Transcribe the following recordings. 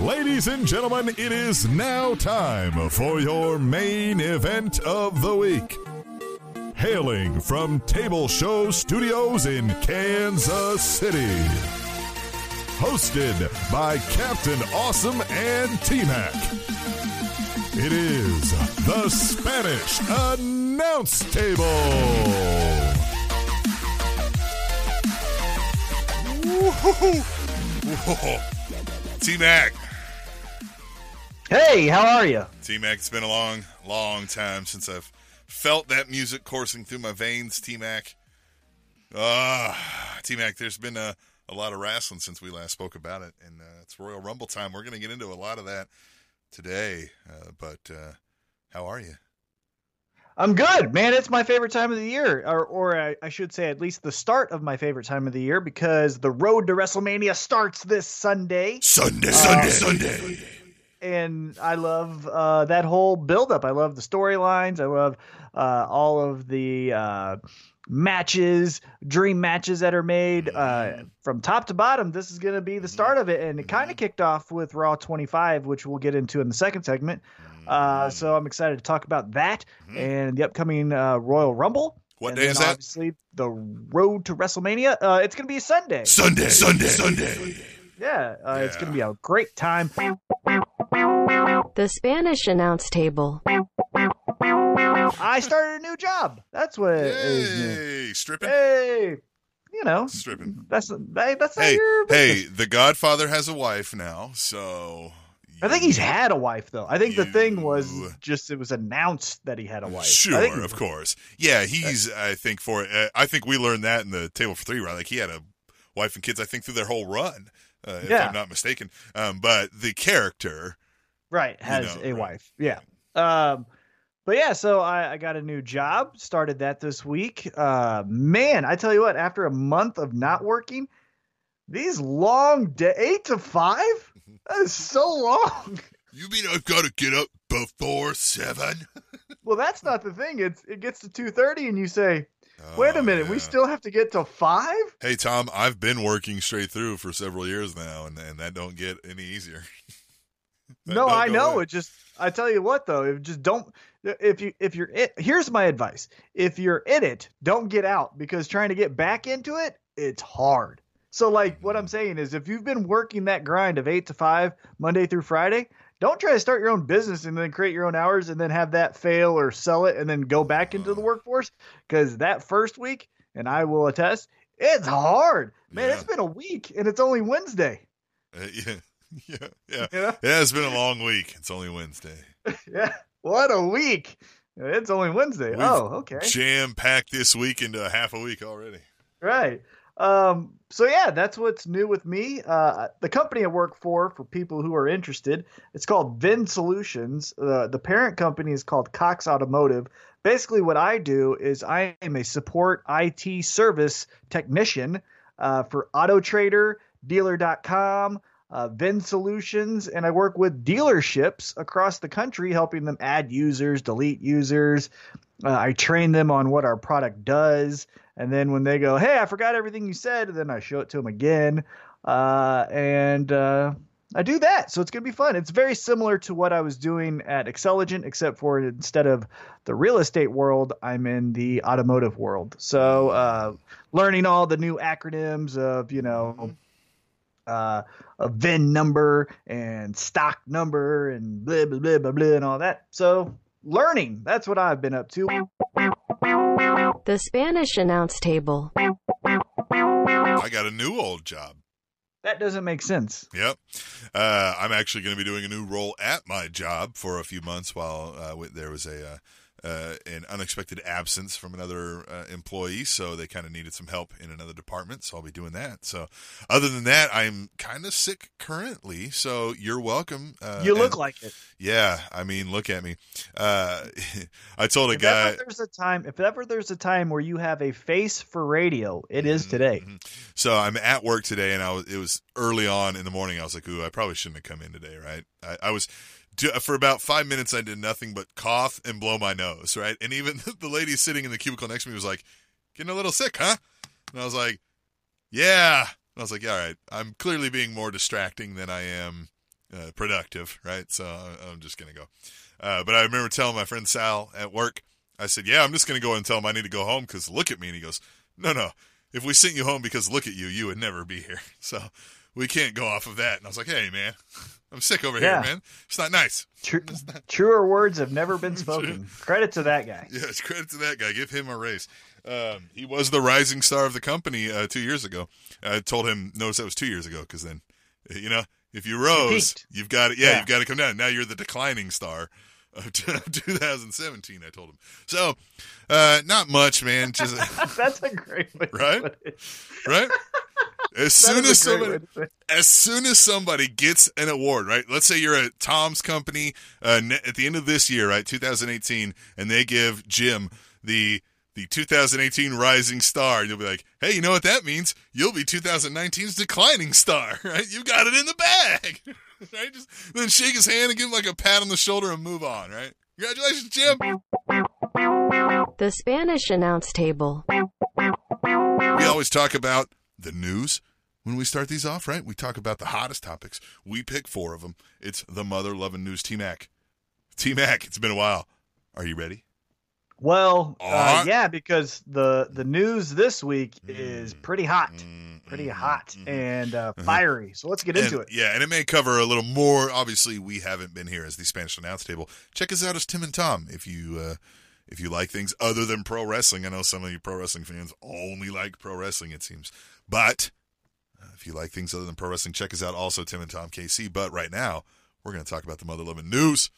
Ladies and gentlemen, it is now time for your main event of the week. Hailing from Table Show Studios in Kansas City. Hosted by Captain Awesome and T Mac. It is the Spanish Announce Table. T Mac. Hey, how are you? T Mac, it's been a long, long time since I've felt that music coursing through my veins, T Mac. Ah, T Mac, there's been a, a lot of wrestling since we last spoke about it, and uh, it's Royal Rumble time. We're going to get into a lot of that today, uh, but uh, how are you? I'm good, man. It's my favorite time of the year, or, or I, I should say, at least the start of my favorite time of the year, because the road to WrestleMania starts this Sunday. Sunday, Sunday, Sunday. And I love uh, that whole buildup. I love the storylines. I love uh, all of the uh, matches, dream matches that are made uh, from top to bottom. This is going to be the start of it, and it kind of kicked off with Raw 25, which we'll get into in the second segment. Uh, so I'm excited to talk about that and the upcoming uh, Royal Rumble. What and day is that? Obviously, the road to WrestleMania. Uh, it's going to be a Sunday. Sunday, Sunday, Sunday. Yeah, uh, it's going to be a great time. The Spanish announce table. I started a new job. That's what it is. Hey, stripping, Hey, you know, stripping. that's hey, that's not Hey, your hey, the Godfather has a wife now, so. I think he's had a wife though. I think the thing was just it was announced that he had a wife. I Sure, think- of course. Yeah, he's. I think for. Uh, I think we learned that in the table for three, right? Like he had a wife and kids. I think through their whole run, uh, if Yeah. I'm not mistaken. Um, but the character, Right, has know, a right. wife. Yeah. Um, but yeah, so I, I got a new job. Started that this week. Uh, man, I tell you what, after a month of not working, these long day eight to five. That is so long. you mean I've got to get up before seven? Well, that's not the thing. It's it gets to two thirty, and you say, "Wait Oh, a minute, we yeah. still have to get to five? Hey Tom, I've been working straight through for several years now, and, and that don't get any easier. No, I know. It just I tell you what though, if just don't if you if you're it here's my advice. If you're in it, don't get out because trying to get back into it, it's hard. So like what I'm saying is if you've been working that grind of 8 to 5 Monday through Friday, don't try to start your own business and then create your own hours and then have that fail or sell it and then go back into the workforce cuz that first week and I will attest, it's hard. Man, Yeah. it's been a week and it's only Wednesday. Uh, yeah, yeah, yeah. You know? Yeah, it's been a long week. It's only Wednesday. Yeah. What a week. It's only Wednesday. We've oh, okay. Jam packed this week into a half a week already. Right. Um, so yeah, that's what's new with me. Uh, the company I work for, for people who are interested, it's called Vin Solutions. Uh, the parent company is called Cox Automotive. Basically, what I do is I am a support IT service technician uh, for Auto Trader, Dealer.com, uh, Vin Solutions, and I work with dealerships across the country, helping them add users, delete users. Uh, I train them on what our product does. And then when they go, hey, I forgot everything you said, then I show it to them again. Uh, and uh, I do that. So it's going to be fun. It's very similar to what I was doing at Excelligent, except for instead of the real estate world, I'm in the automotive world. So uh, learning all the new acronyms of, you know, uh, a VIN number and stock number and blah, blah, blah, blah, blah, and all that. So learning, that's what I've been up to. The Spanish announce table. I got a new old job. That doesn't make sense. Yep. Uh, I'm actually going to be doing a new role at my job for a few months while uh, there was a uh, an unexpected absence from another uh, employee, so they kind of needed some help in another department. So I'll be doing that. So other than that, I'm kind of sick currently. So you're welcome. Uh, You look and- like it. yeah. I mean, look at me. Uh, I told a If guy. there's a time, if ever there's a time where you have a face for radio, it is today. Mhm. So I'm at work today, and I was it was early on in the morning. I was like, "Ooh, I probably shouldn't have come in today." Right? I, I was for about five minutes. I did nothing but cough and blow my nose. Right? And even the lady sitting in the cubicle next to me was like, "Getting a little sick, huh?" And I was like, "Yeah." And I was like, "All right, I'm clearly being more distracting than I am." uh, productive, right? So I'm just gonna go. Uh, but I remember telling my friend Sal at work, I said, "Yeah, I'm just gonna go and tell him I need to go home because look at me." And he goes, "No, no. If we sent you home because look at you, you would never be here. So we can't go off of that." And I was like, "Hey, man, I'm sick over Yeah. here, man. It's not nice." Tru- truer words have never been spoken. Credit to that guy. Yeah, it's credit to that guy. Give him a raise. Um, he was the rising star of the company uh, two years ago. I told him, notice that was two years ago, because then, you know, if you rose, you've got to, yeah, Yeah. you've got to come down. Now you're the declining star of 2017. I told him. So, uh, not much, man. Just That's a great way. to Right? put it. right. As That soon as somebody, way to put it. as soon as somebody gets an award, right? Let's say you're at Tom's company uh, at the end of this year, right, 2018, and they give Jim the the 2018 Rising Star. You'll be like, hey, you know what that means? You'll be 2019's Declining Star, right? You got it in the bag, right? Just then shake his hand and give him like a pat on the shoulder and move on, right? Congratulations, Jim. The Spanish announce table. We always talk about the news when we start these off, right? We talk about the hottest topics. We pick four of them. It's the mother loving news. T Mac. T Mac, it's been a while. Are you ready? Well, uh, yeah, because the the news this week Mm. is pretty hot, pretty hot and uh, fiery. So let's get into Mm-hmm. It. Yeah, and it may cover a little more. Obviously, we haven't been here as the Spanish announce table. Check us out as Tim and Tom if you uh, if you like things other than pro wrestling. I know some of you pro wrestling fans only like pro wrestling. It seems, but uh, if you like things other than pro wrestling, check us out. Also, Tim and Tom KC. But right now, we're going to talk about the mother loving news.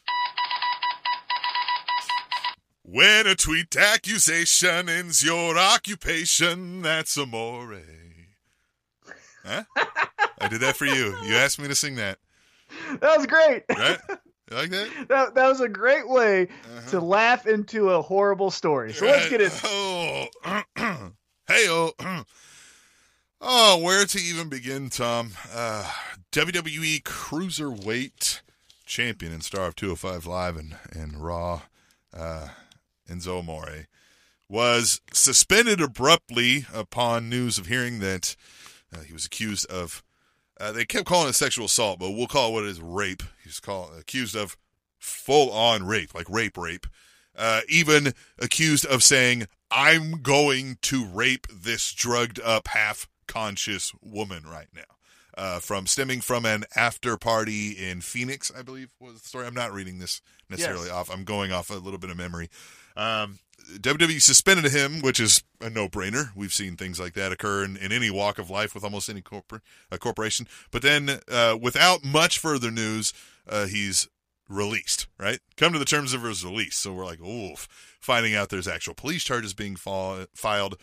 When a tweet accusation ends your occupation, that's amore. Huh? I did that for you. You asked me to sing that, That was great. right? You like that? That, that was a great way Uh-huh. to laugh into a horrible story. So let's get it. Oh, hey, oh. Oh, where to even begin, Tom? Uh, WWE Cruiserweight Champion and star of 205 Live and, and Raw, uh, Enzo Amore, was suspended abruptly upon news of hearing that uh, he was accused of. Uh, they kept calling it sexual assault, but we'll call it what it is rape. He's called accused of full on rape, like rape, rape. Uh, even accused of saying, "I'm going to rape this drugged up, half conscious woman right now." Uh, from stemming from an after party in Phoenix, I believe was the story. I'm not reading this necessarily Yes. off. I'm going off a little bit of memory. Um, WWE suspended him, which is a no-brainer. We've seen things like that occur in, in any walk of life with almost any corpor- uh, corporation. But then, uh, without much further news, uh, he's released. Right? Come to the terms of his release. So we're like, oof. Finding out there's actual police charges being fa- filed.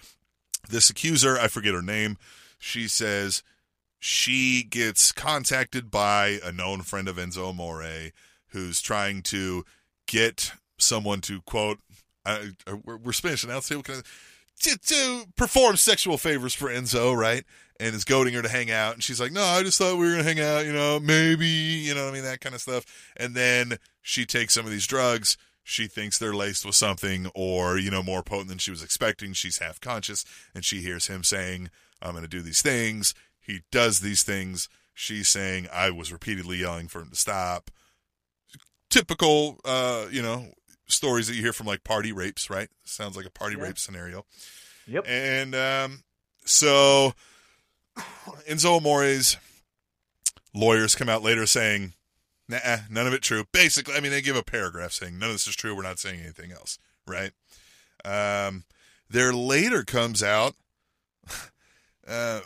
This accuser, I forget her name. She says she gets contacted by a known friend of Enzo Amore who's trying to get someone to quote I, I- we're, we're Spanish announce table kind of, to, to perform sexual favors for Enzo, right? And is goading her to hang out, and she's like, "No, I just thought we were gonna hang out, you know, maybe, you know, I mean, that kind of stuff." And then she takes some of these drugs. She thinks they're laced with something, or you know, more potent than she was expecting. She's half conscious, and she hears him saying, "I'm gonna do these things." He does these things. She's saying, "I was repeatedly yelling for him to stop." Typical, uh, you know, stories that you hear from like party rapes, right? Sounds like a party Yeah. rape scenario. Yep. And um, so Enzo Amore's lawyers come out later saying, nah, none of it true. Basically, I mean, they give a paragraph saying, none of this is true. We're not saying anything else, right? Um, there later comes out uh,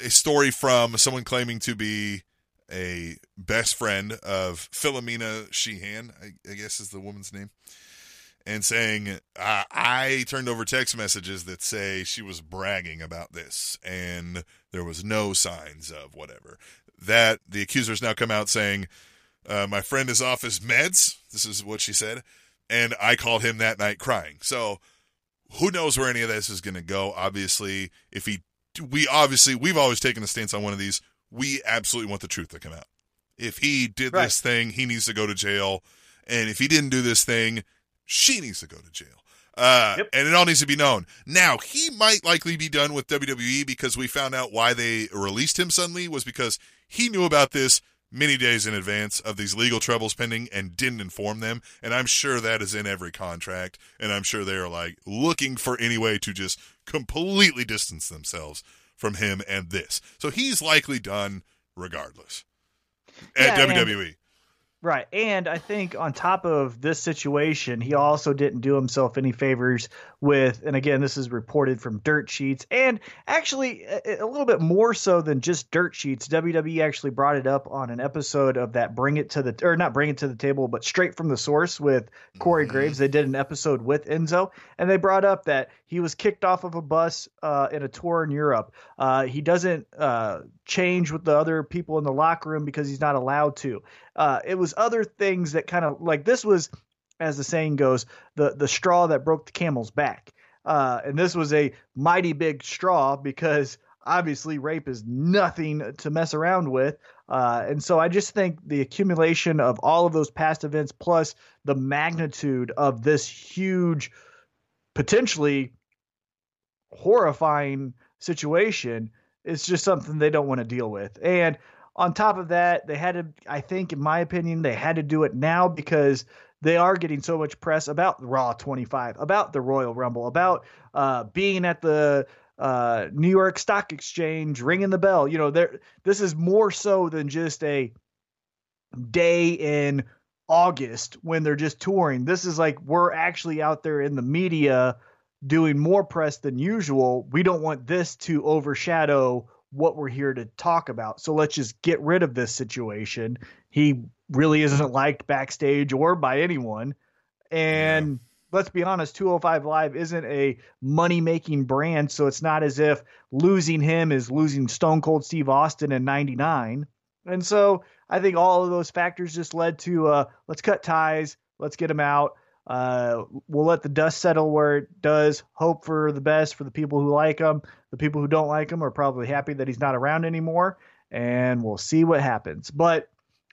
a story from someone claiming to be a best friend of Philomena Sheehan, I, I guess is the woman's name, and saying, uh, I turned over text messages that say she was bragging about this, and there was no signs of whatever. That the accusers now come out saying, uh, My friend is off his meds. This is what she said. And I called him that night crying. So who knows where any of this is going to go? Obviously, if he, we obviously, we've always taken a stance on one of these. We absolutely want the truth to come out. If he did Right. this thing, he needs to go to jail. And if he didn't do this thing, she needs to go to jail. Uh, Yep. And it all needs to be known. Now, he might likely be done with WWE because we found out why they released him suddenly was because he knew about this many days in advance of these legal troubles pending and didn't inform them. And I'm sure that is in every contract. And I'm sure they are like looking for any way to just completely distance themselves from him and this. So he's likely done regardless at Yeah, and- WWE. Right. And I think on top of this situation, he also didn't do himself any favors with, and again, this is reported from dirt sheets, and actually a, a little bit more so than just dirt sheets. WWE actually brought it up on an episode of that Bring It to the, or not Bring It to the Table, but Straight from the Source with Corey Mhm. Graves. They did an episode with Enzo, and they brought up that he was kicked off of a bus uh, in a tour in Europe. Uh, he doesn't uh, change with the other people in the locker room because he's not allowed to. Uh, it was other things that kind of like this was, as the saying goes, the the straw that broke the camel's back. Uh, and this was a mighty big straw because obviously rape is nothing to mess around with. Uh, and so I just think the accumulation of all of those past events plus the magnitude of this huge, potentially horrifying situation is just something they don't want to deal with. And on top of that, they had to, I think, in my opinion, they had to do it now because they are getting so much press about Raw 25, about the Royal Rumble, about uh, being at the uh, New York Stock Exchange, ringing the bell. You know, there. This is more so than just a day in August when they're just touring. This is like we're actually out there in the media doing more press than usual. We don't want this to overshadow what we're here to talk about. So let's just get rid of this situation. He really isn't liked backstage or by anyone. And let's be honest, 205 Live isn't a money making brand. So it's not as if losing him is losing Stone Cold Steve Austin in 99. And so I think all of those factors just led to uh, let's cut ties, let's get him out. Uh, we'll let the dust settle where it does. Hope for the best for the people who like him. The people who don't like him are probably happy that he's not around anymore, and we'll see what happens. But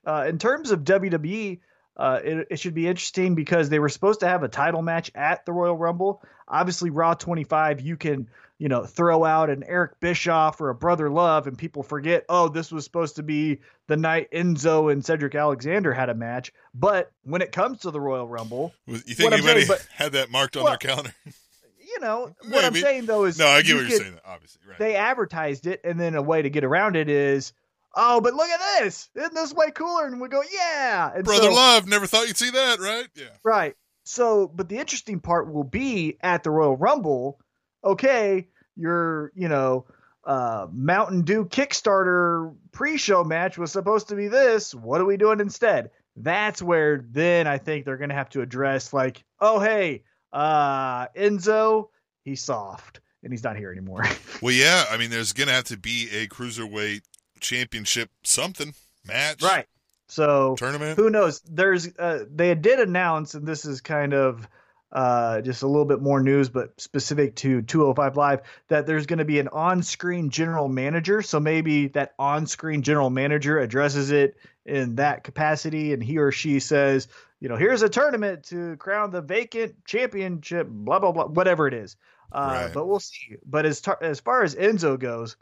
uh, in terms of WWE, uh, it, it should be interesting because they were supposed to have a title match at the Royal Rumble. Obviously, Raw 25, you can you know throw out an Eric Bischoff or a Brother Love, and people forget, oh, this was supposed to be the night Enzo and Cedric Alexander had a match. But when it comes to the Royal Rumble, You think anybody saying, but- had that marked on Well, their calendar? you know what I'm saying though is No, I get you what you're saying. Obviously, right? They advertised it, and then a way to get around it is, oh, but look at this, isn't this way cooler? And we go, yeah, and Brother so- Love, never thought you'd see that, right? Yeah. Right. So, but the interesting part will be at the Royal Rumble. Okay, your you know uh, Mountain Dew Kickstarter pre-show match was supposed to be this. What are we doing instead? That's where then I think they're gonna have to address like, oh hey, uh, Enzo, he's soft and he's not here anymore. Well, yeah. I mean, there's gonna have to be a cruiserweight championship something match, right. So Tournament. who knows there's uh, they did announce and this is kind of uh, just a little bit more news but specific to 205 live that there's going to be an on-screen general manager. So maybe that on-screen general manager addresses it in that capacity and he or she says you know here's a tournament to crown the vacant championship blah blah blah whatever it is. Uh, Right. but we'll see. But as tar- as far as enzo goes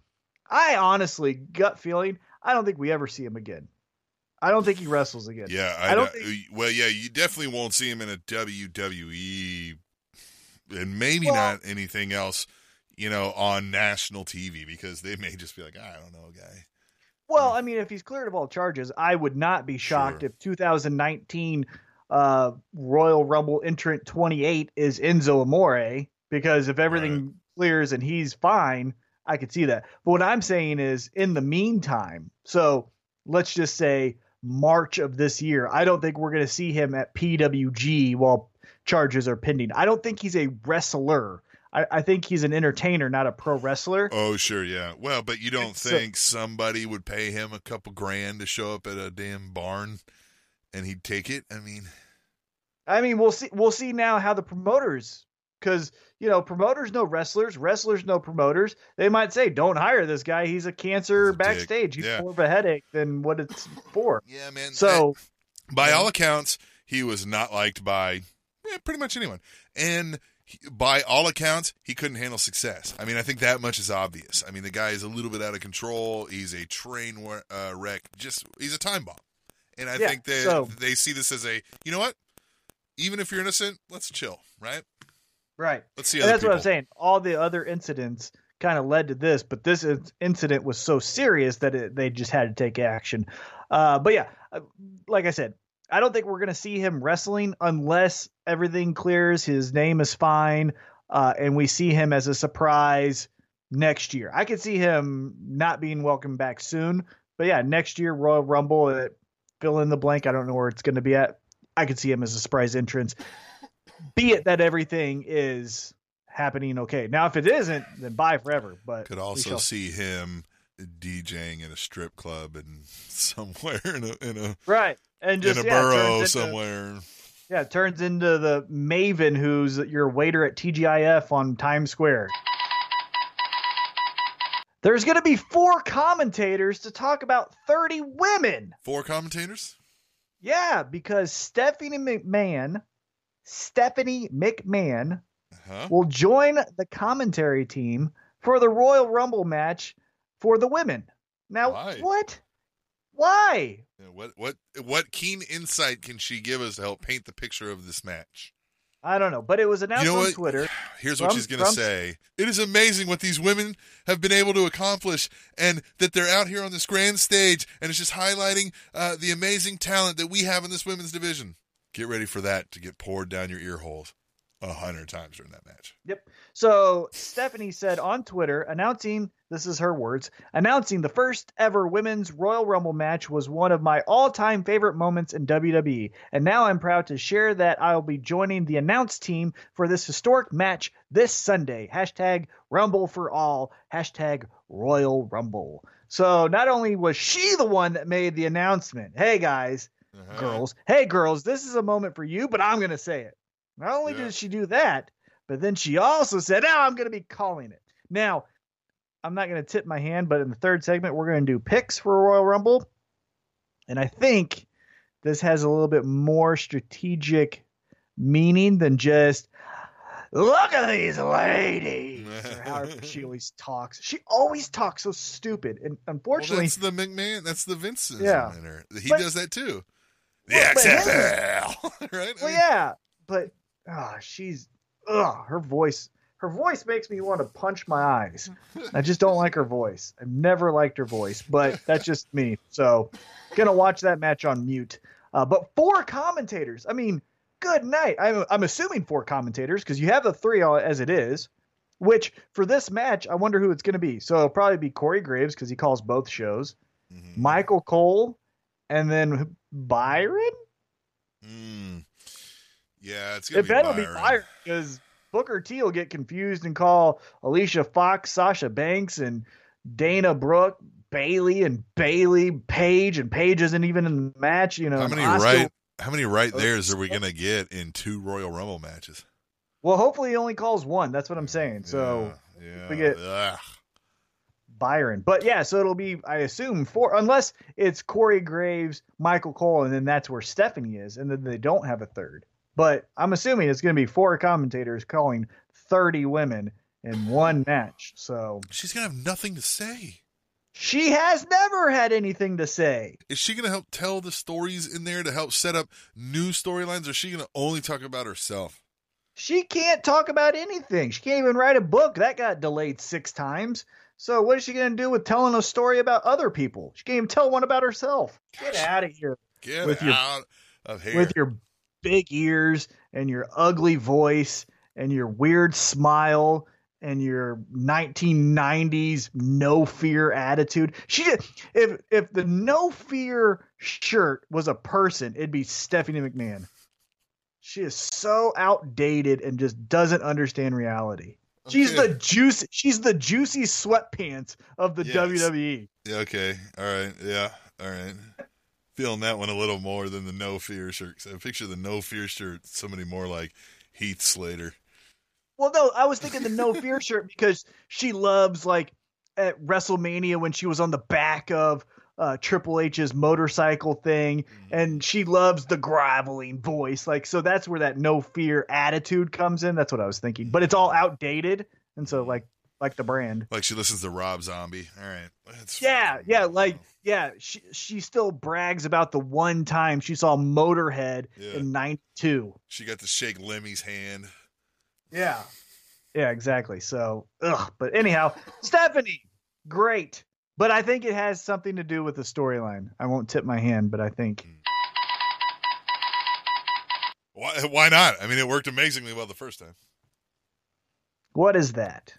i honestly gut feeling i don't think we ever see him again I don't think he wrestles again. Yeah, I, I don't don't. well, yeah, you definitely won't see him in a WWE, and maybe Well- not anything else, you know, on national TV because they may just be like, I don't know, guy. Well, I mean, if he's cleared of all charges, I would not be shocked Sure. if 2019 uh, Royal Rumble entrant 28 is Enzo Amore because if everything clears and he's fine, I could see that. But what I'm saying is, in the meantime, so let's just say March of this year, I don't think we're going to see him at PWG while charges are pending. I don't think he's a wrestler. I, I think he's an entertainer, not a pro wrestler. Oh, sure, yeah. Well, but you don't think somebody would pay him a couple grand to show up at a damn barn, and he'd take it? I mean, I mean, we'll see. We'll see now how the promoters, because you know, promoters know wrestlers, wrestlers know promoters. They might say, "Don't hire this guy. He's a cancer He's a dick." backstage. He's Yeah. more of a headache than what it's for." yeah, man. So, by Yeah. all accounts, he was not liked by eh, pretty much anyone, and he- by all accounts, he couldn't handle success. I mean, I think that much is obvious. I mean, the guy is a little bit out of control. He's a train uh, wreck. Just he's a time bomb. And I Yeah, think they so- they see this as a you know what? Even if you're innocent, let's chill, right? Right. Let's see. That's what I'm saying. All the other incidents kind of led to this, but this incident was so serious that it, they just had to take action. Uh, but yeah, uh, like I said, I don't think we're going to see him wrestling unless everything clears. His name is fine, uh, and we see him as a surprise next year. I could see him not being welcomed back soon, but yeah, next year Royal Rumble. Uh, fill in the blank. I don't know where it's going to be at. I could see him as a surprise entrance. Be it that everything is happening okay. Now, if it isn't, then bye forever. But Could also see him DJing in a strip club and somewhere in a in a right and just in a yeah, turns borough into- somewhere. Yeah, it turns into the Maven who's your waiter at TGIF on Times Square. There's going to be four commentators to talk about 30 women. Four commentators. Yeah, because Stephanie McMahon, Stephanie McMahon Huh? will join the commentary team for the Royal Rumble match for the women. Now, Why? what? Why? What what what keen insight can she give us to help paint the picture of this match? I don't know, but it was announced You know on? Twitter. Here's what she's going to say. It is amazing what these women have been able to accomplish and that they're out here on this grand stage and it's just highlighting uh, the amazing talent that we have in this women's division. Get ready for that to get poured down your ear holes a hundred times during that match. Yep. So Stephanie said on Twitter, announcing this is her words, announcing the first ever women's Royal Rumble match was one of my all-time favorite moments in WWE, and now I'm proud to share that I'll be joining the announced team for this historic match this Sunday. Hashtag Rumble for all. Hashtag Royal Rumble. So not only was she the one that made the announcement, hey guys, Uh-huh. girls, hey girls, this is a moment for you, but I'm gonna say it. Not only Yeah. did she do that, but then she also said, "Now I'm gonna be calling it." Now, I'm not gonna tip my hand, but in the third segment, we're gonna do picks for Royal Rumble, and I think this has a little bit more strategic meaning than just look at these ladies or however she always talks. She always talks so stupid, and Well, unfortunately, that's the McMahon. That's the Vince Yeah. He But- does that too. The Well, XFL, right? Well, yeah, but ah, she's ugh, her voice. Her voice makes me want to punch my eyes. I just don't like her voice. I've never liked her voice, but that's just me. So, gonna watch that match on mute. Uh, but four commentators. I mean, good night. I'm I'm assuming four commentators because you have the three as it is. Which for this match, I wonder who it's gonna be. So it'll probably be Corey Graves because he calls both shows. Mhm. Michael Cole, and then Byron. Mm. Yeah, it's gonna It be better Byron. be Byron because Booker T will get confused and call Alicia Fox, Sasha Banks, and Dana Brooke, Bayley, and Bayley, Paige, and Paige isn't even in the match. You know, How many Asuka- right? How many right Oh, there's are we gonna get in two Royal Rumble matches? Well, hopefully he only calls one. That's what I'm saying. So yeah, yeah. we get- Ugh. Byron, but yeah, so it'll be I assume four unless it's Corey Graves, Michael Cole, and then that's where Stephanie is, and then they don't have a third. But I'm assuming it's going to be four commentators calling 30 women in one match. So she's gonna have nothing to say. She has never had anything to say. Is she gonna help tell the stories in there to help set up new storylines, or is she gonna only talk about herself? She can't talk about anything. She can't even write a book. That got delayed six times. So what is she going to do with telling a story about other people? She can't even tell one about herself. Get out of here Get With your- out of here. with your big ears and your ugly voice and your weird smile and your 1990s no fear attitude. She just, if if the no fear shirt was a person, it'd be Stephanie McMahon. She is so outdated and just doesn't understand reality. She's the juice. She's the juicy sweatpants of the. Yes. WWE. Yeah, okay. All right. Yeah. All right. Feeling that one a little more than the no fear shirt. I picture the no fear shirt somebody more like Heath Slater. Well, no, I was thinking the no fear shirt because she loves like at WrestleMania when she was on the back of uh, Triple H's motorcycle thing, mm-hmm. and she loves the graveling voice. Like, so that's where that no fear attitude comes in. That's what I was thinking. But it's all mm-hmm. outdated, and so mm-hmm. like like the brand. Like she listens to Rob Zombie. All right. That's Yeah, yeah, like yeah, she she still brags about the one time she saw Motorhead Yeah. in '92. She got to shake Lemmy's hand. Yeah. Yeah, exactly. So, ugh. But anyhow, Stephanie, great. But I think it has something to do with the storyline. I won't tip my hand, but I think Why, why not? I mean, it worked amazingly well the first time. what is that?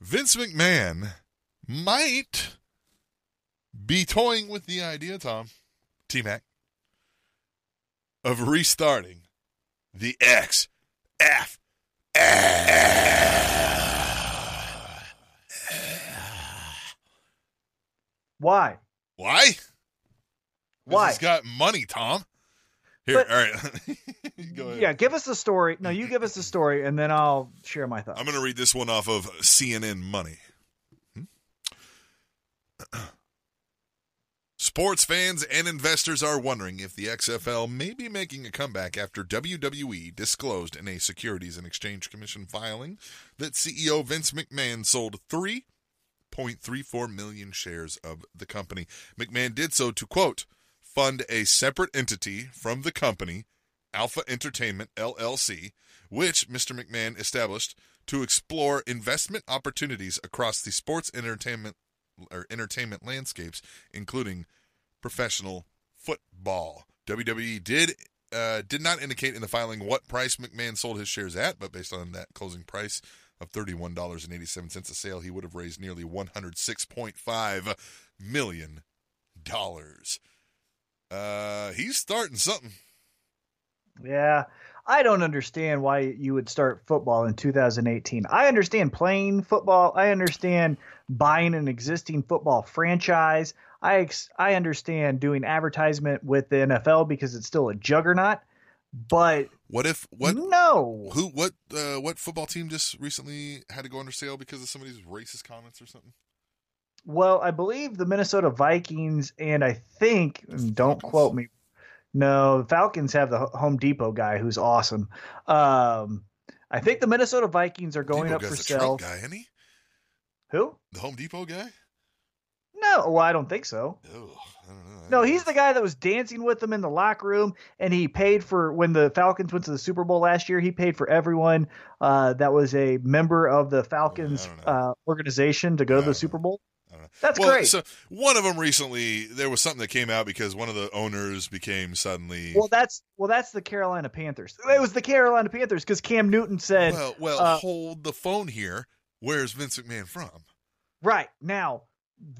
Vince McMahon might be toying with the idea, Tom, T Mac, of restarting the X F Why? Why? Why? He's got money, Tom. Here, But- all right. Go ahead. Yeah, give us the story. No, you give us the story, and then I'll share my thoughts. I'm going to read this one off of CNN Money. Hmm? Sports fans and investors are wondering if the XFL may be making a comeback after WWE disclosed in a Securities and Exchange Commission filing that CEO Vince McMahon sold 3.34 million shares of the company. McMahon did so to, quote, fund a separate entity from the company, Alpha Entertainment LLC, which Mr. McMahon established to explore investment opportunities across the sports entertainment or entertainment landscapes, including professional football. WWE did uh, did not indicate in the filing what price McMahon sold his shares at, but based on that closing price of thirty-one dollars and eighty-seven cents a sale, he would have raised nearly one hundred six point five million dollars. Uh, he's starting something. Yeah, I don't understand why you would start football in 2018. I understand playing football. I understand buying an existing football franchise. I ex- I understand doing advertisement with the NFL because it's still a juggernaut. But What if what no, Who? What? Uh, what football team just recently had to go under sale because of some of these racist comments or something? well, I believe the Minnesota Vikings and I think and don't quote me. No, the Falcons have the Home Depot guy who's awesome. Um, I think the Minnesota Vikings are going Depot up for sale. Guy, isn't? Who? The Home Depot guy? No, well, I don't think so. Ugh, I don't know. No, he's the guy that was dancing with them in the locker room, and he paid for when the Falcons went to the Super Bowl last year. He paid for everyone uh, that was a member of the Falcons I don't know. uh, organization to go to the Super. Bowl. I don't know. That's well, great. So one of them recently, there was something that came out because one of the owners became suddenly. Well, that's well, that's the Carolina Panthers. It was the Carolina Panthers because Cam Newton said, well, well, uh, hold the phone here. Where's Vince McMahon from? "Right now,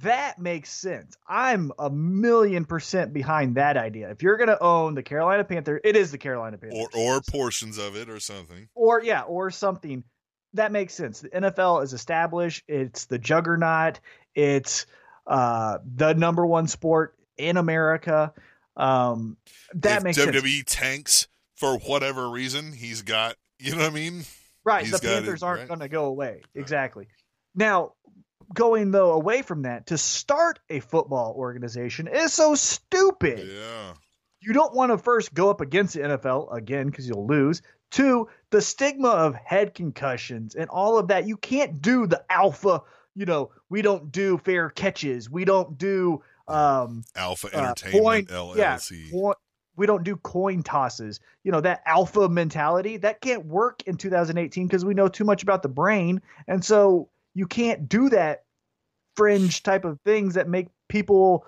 that makes sense. I'm a million percent behind that idea. If you're going to own the Carolina Panther, it is the Carolina Panther, Or or portions of it or something. or yeah, or something that makes sense. The NFL is established. It's the juggernaut. It's uh, the number one sport in America. Um, that if makes WWE sense, tanks for whatever reason, he's got. You know what I mean? right? he's The got it, Panthers aren't right? going to go away. Exactly. Now, going though away from that to start a football organization is so stupid. Yeah. you don't want to first go up against the NFL again because you'll lose. Two, the stigma of head concussions and all of that. You can't do the alpha. You know, we don't do fair catches. We don't do um Alpha uh, Entertainment yeah, LLC. coin- we don't do coin tosses. You know, that alpha mentality that can't work in 2018 because we know too much about the brain, and so you can't do that fringe type of things that make people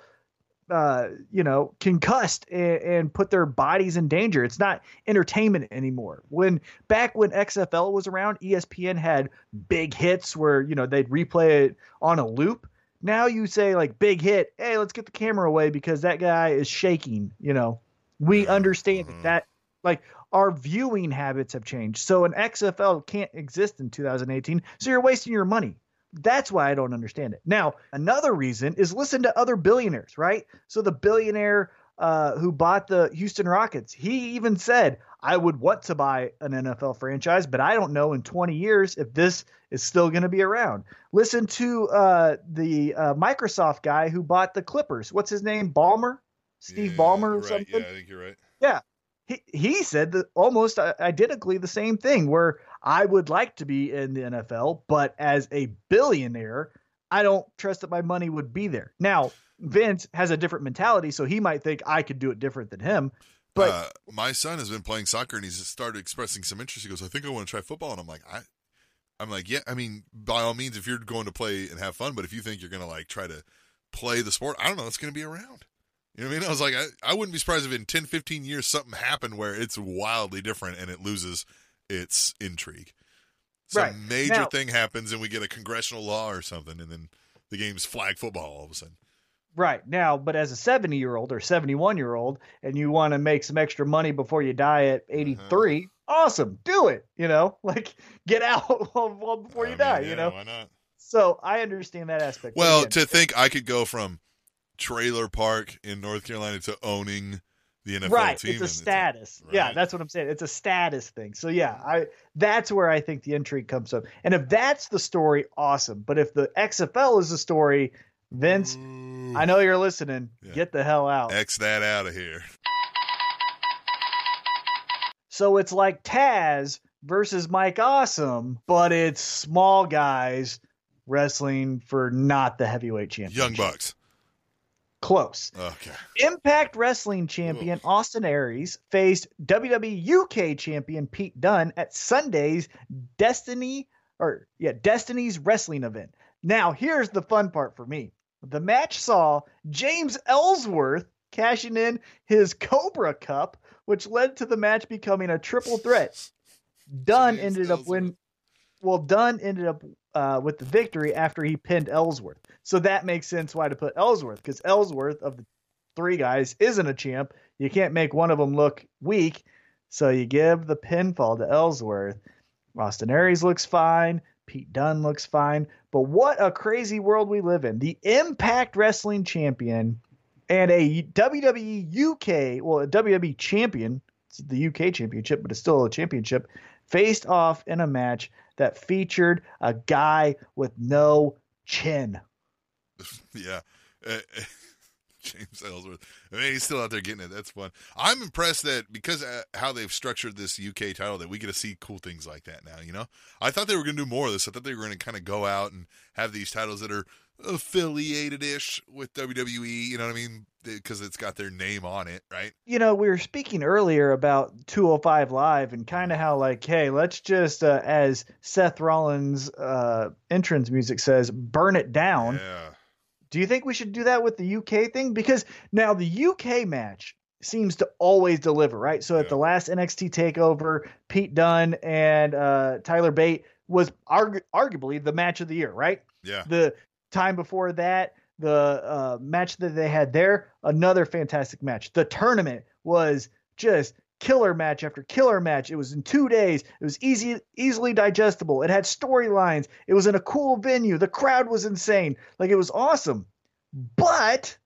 uh, you know, concussed and, and put their bodies in danger. It's not entertainment anymore. When back when XFL was around, ESPN had big hits where you know they'd replay it on a loop. Now you say like big hit, hey, let's get the camera away because that guy is shaking. You know, we understand Mhm. that like our viewing habits have changed. So an XFL can't exist in 2018. So you're wasting your money. That's why I don't understand it. Now, another reason is listen to other billionaires, right? So the billionaire uh, who bought the Houston Rockets. He even said, I would want to buy an NFL franchise, but I don't know in 20 years if this is still going to be around. Listen to uh, the uh, Microsoft guy who bought the Clippers. What's his name? Ballmer? Steve Yeah, Ballmer or right. something? Yeah, I think you're right. Yeah. He, he said that almost uh, identically the same thing where I would like to be in the NFL, but as a billionaire, I don't trust that my money would be there. Now, Vince has a different mentality, so he might think I could do it different than him. But uh, my son has been playing soccer and he's started expressing some interest. He goes, "I think I want to try football," and I'm like, "I." I'm like, yeah. I mean, by all means, if you're going to play and have fun, but if you think you're going to like try to play the sport, I don't know, it's going to be around. You know what I mean? I was like, I, I wouldn't be surprised if in 10, 15 years something happened where it's wildly different and it loses its intrigue. Some Right. major Now- thing happens and we get a congressional law or something, and then the game's flag football all of a sudden. right now, but as a 70 year old or 71 year old, and you want to make some extra money before you die at uh-huh. 83, awesome, do it. You know, like get out well, before I you mean, die. yeah, you know, why not? so I understand that aspect. Well, again, to think I could go from trailer park in North Carolina to owning the NFL right team. it's a status yeah right. that's what i'm saying it's a status thing so yeah i that's where i think the intrigue comes up and if that's the story awesome but if the xfl is the story vince Ooh. i know you're listening Yeah. get the hell out X that out of here. so it's like taz versus mike awesome but it's small guys wrestling for not the heavyweight championship Young Bucks. Close Okay. Impact Wrestling champion Austin Aries faced WWE UK champion Pete Dunne at Sunday's Destiny or yeah, Destiny's wrestling event. Now, here's the fun part for me. The match saw James Ellsworth cashing in his Cobra Cup, which led to the match becoming a triple threat. Dunne James ended up Ellsworth. win well, Dunne ended up uh, with the victory after he pinned Ellsworth. So that makes sense why to put Ellsworth because Ellsworth of the three guys isn't a champ. You can't make one of them look weak. So you give the pinfall to Ellsworth. Austin Aries looks fine. Pete Dunne looks fine. But what a crazy world we live in. The Impact Wrestling champion and a WWE UK, well, a WWE champion, it's the UK championship, but it's still a championship, faced off in a match that featured a guy with no chin. Yeah. Uh, James Ellsworth. I mean, he's still out there getting it. That's fun. I'm impressed that because uh, how they've structured this UK title, that we get to see cool things like that now. You know, I thought they were going to do more of this. I thought they were going to kind of go out and have these titles that are affiliated-ish with WWE. You know what I mean? Because it's got their name on it, right? you know, we were speaking earlier about 205 Live and kind of how, like, hey, let's just, uh, as Seth Rollins' uh, entrance music says, burn it down. Yeah. Do you think we should do that with the UK thing? Because now the UK match seems to always deliver, right? So at Yeah. the last NXT takeover, Pete Dunne and uh, Tyler Bate was argu- arguably the match of the year, right? Yeah. The time before that, the uh, match that they had there, another fantastic match. The tournament was just killer match after killer match. It was in two days. It was easy, easily digestible. It had storylines. It was in a cool venue. The crowd was insane. Like it was awesome. But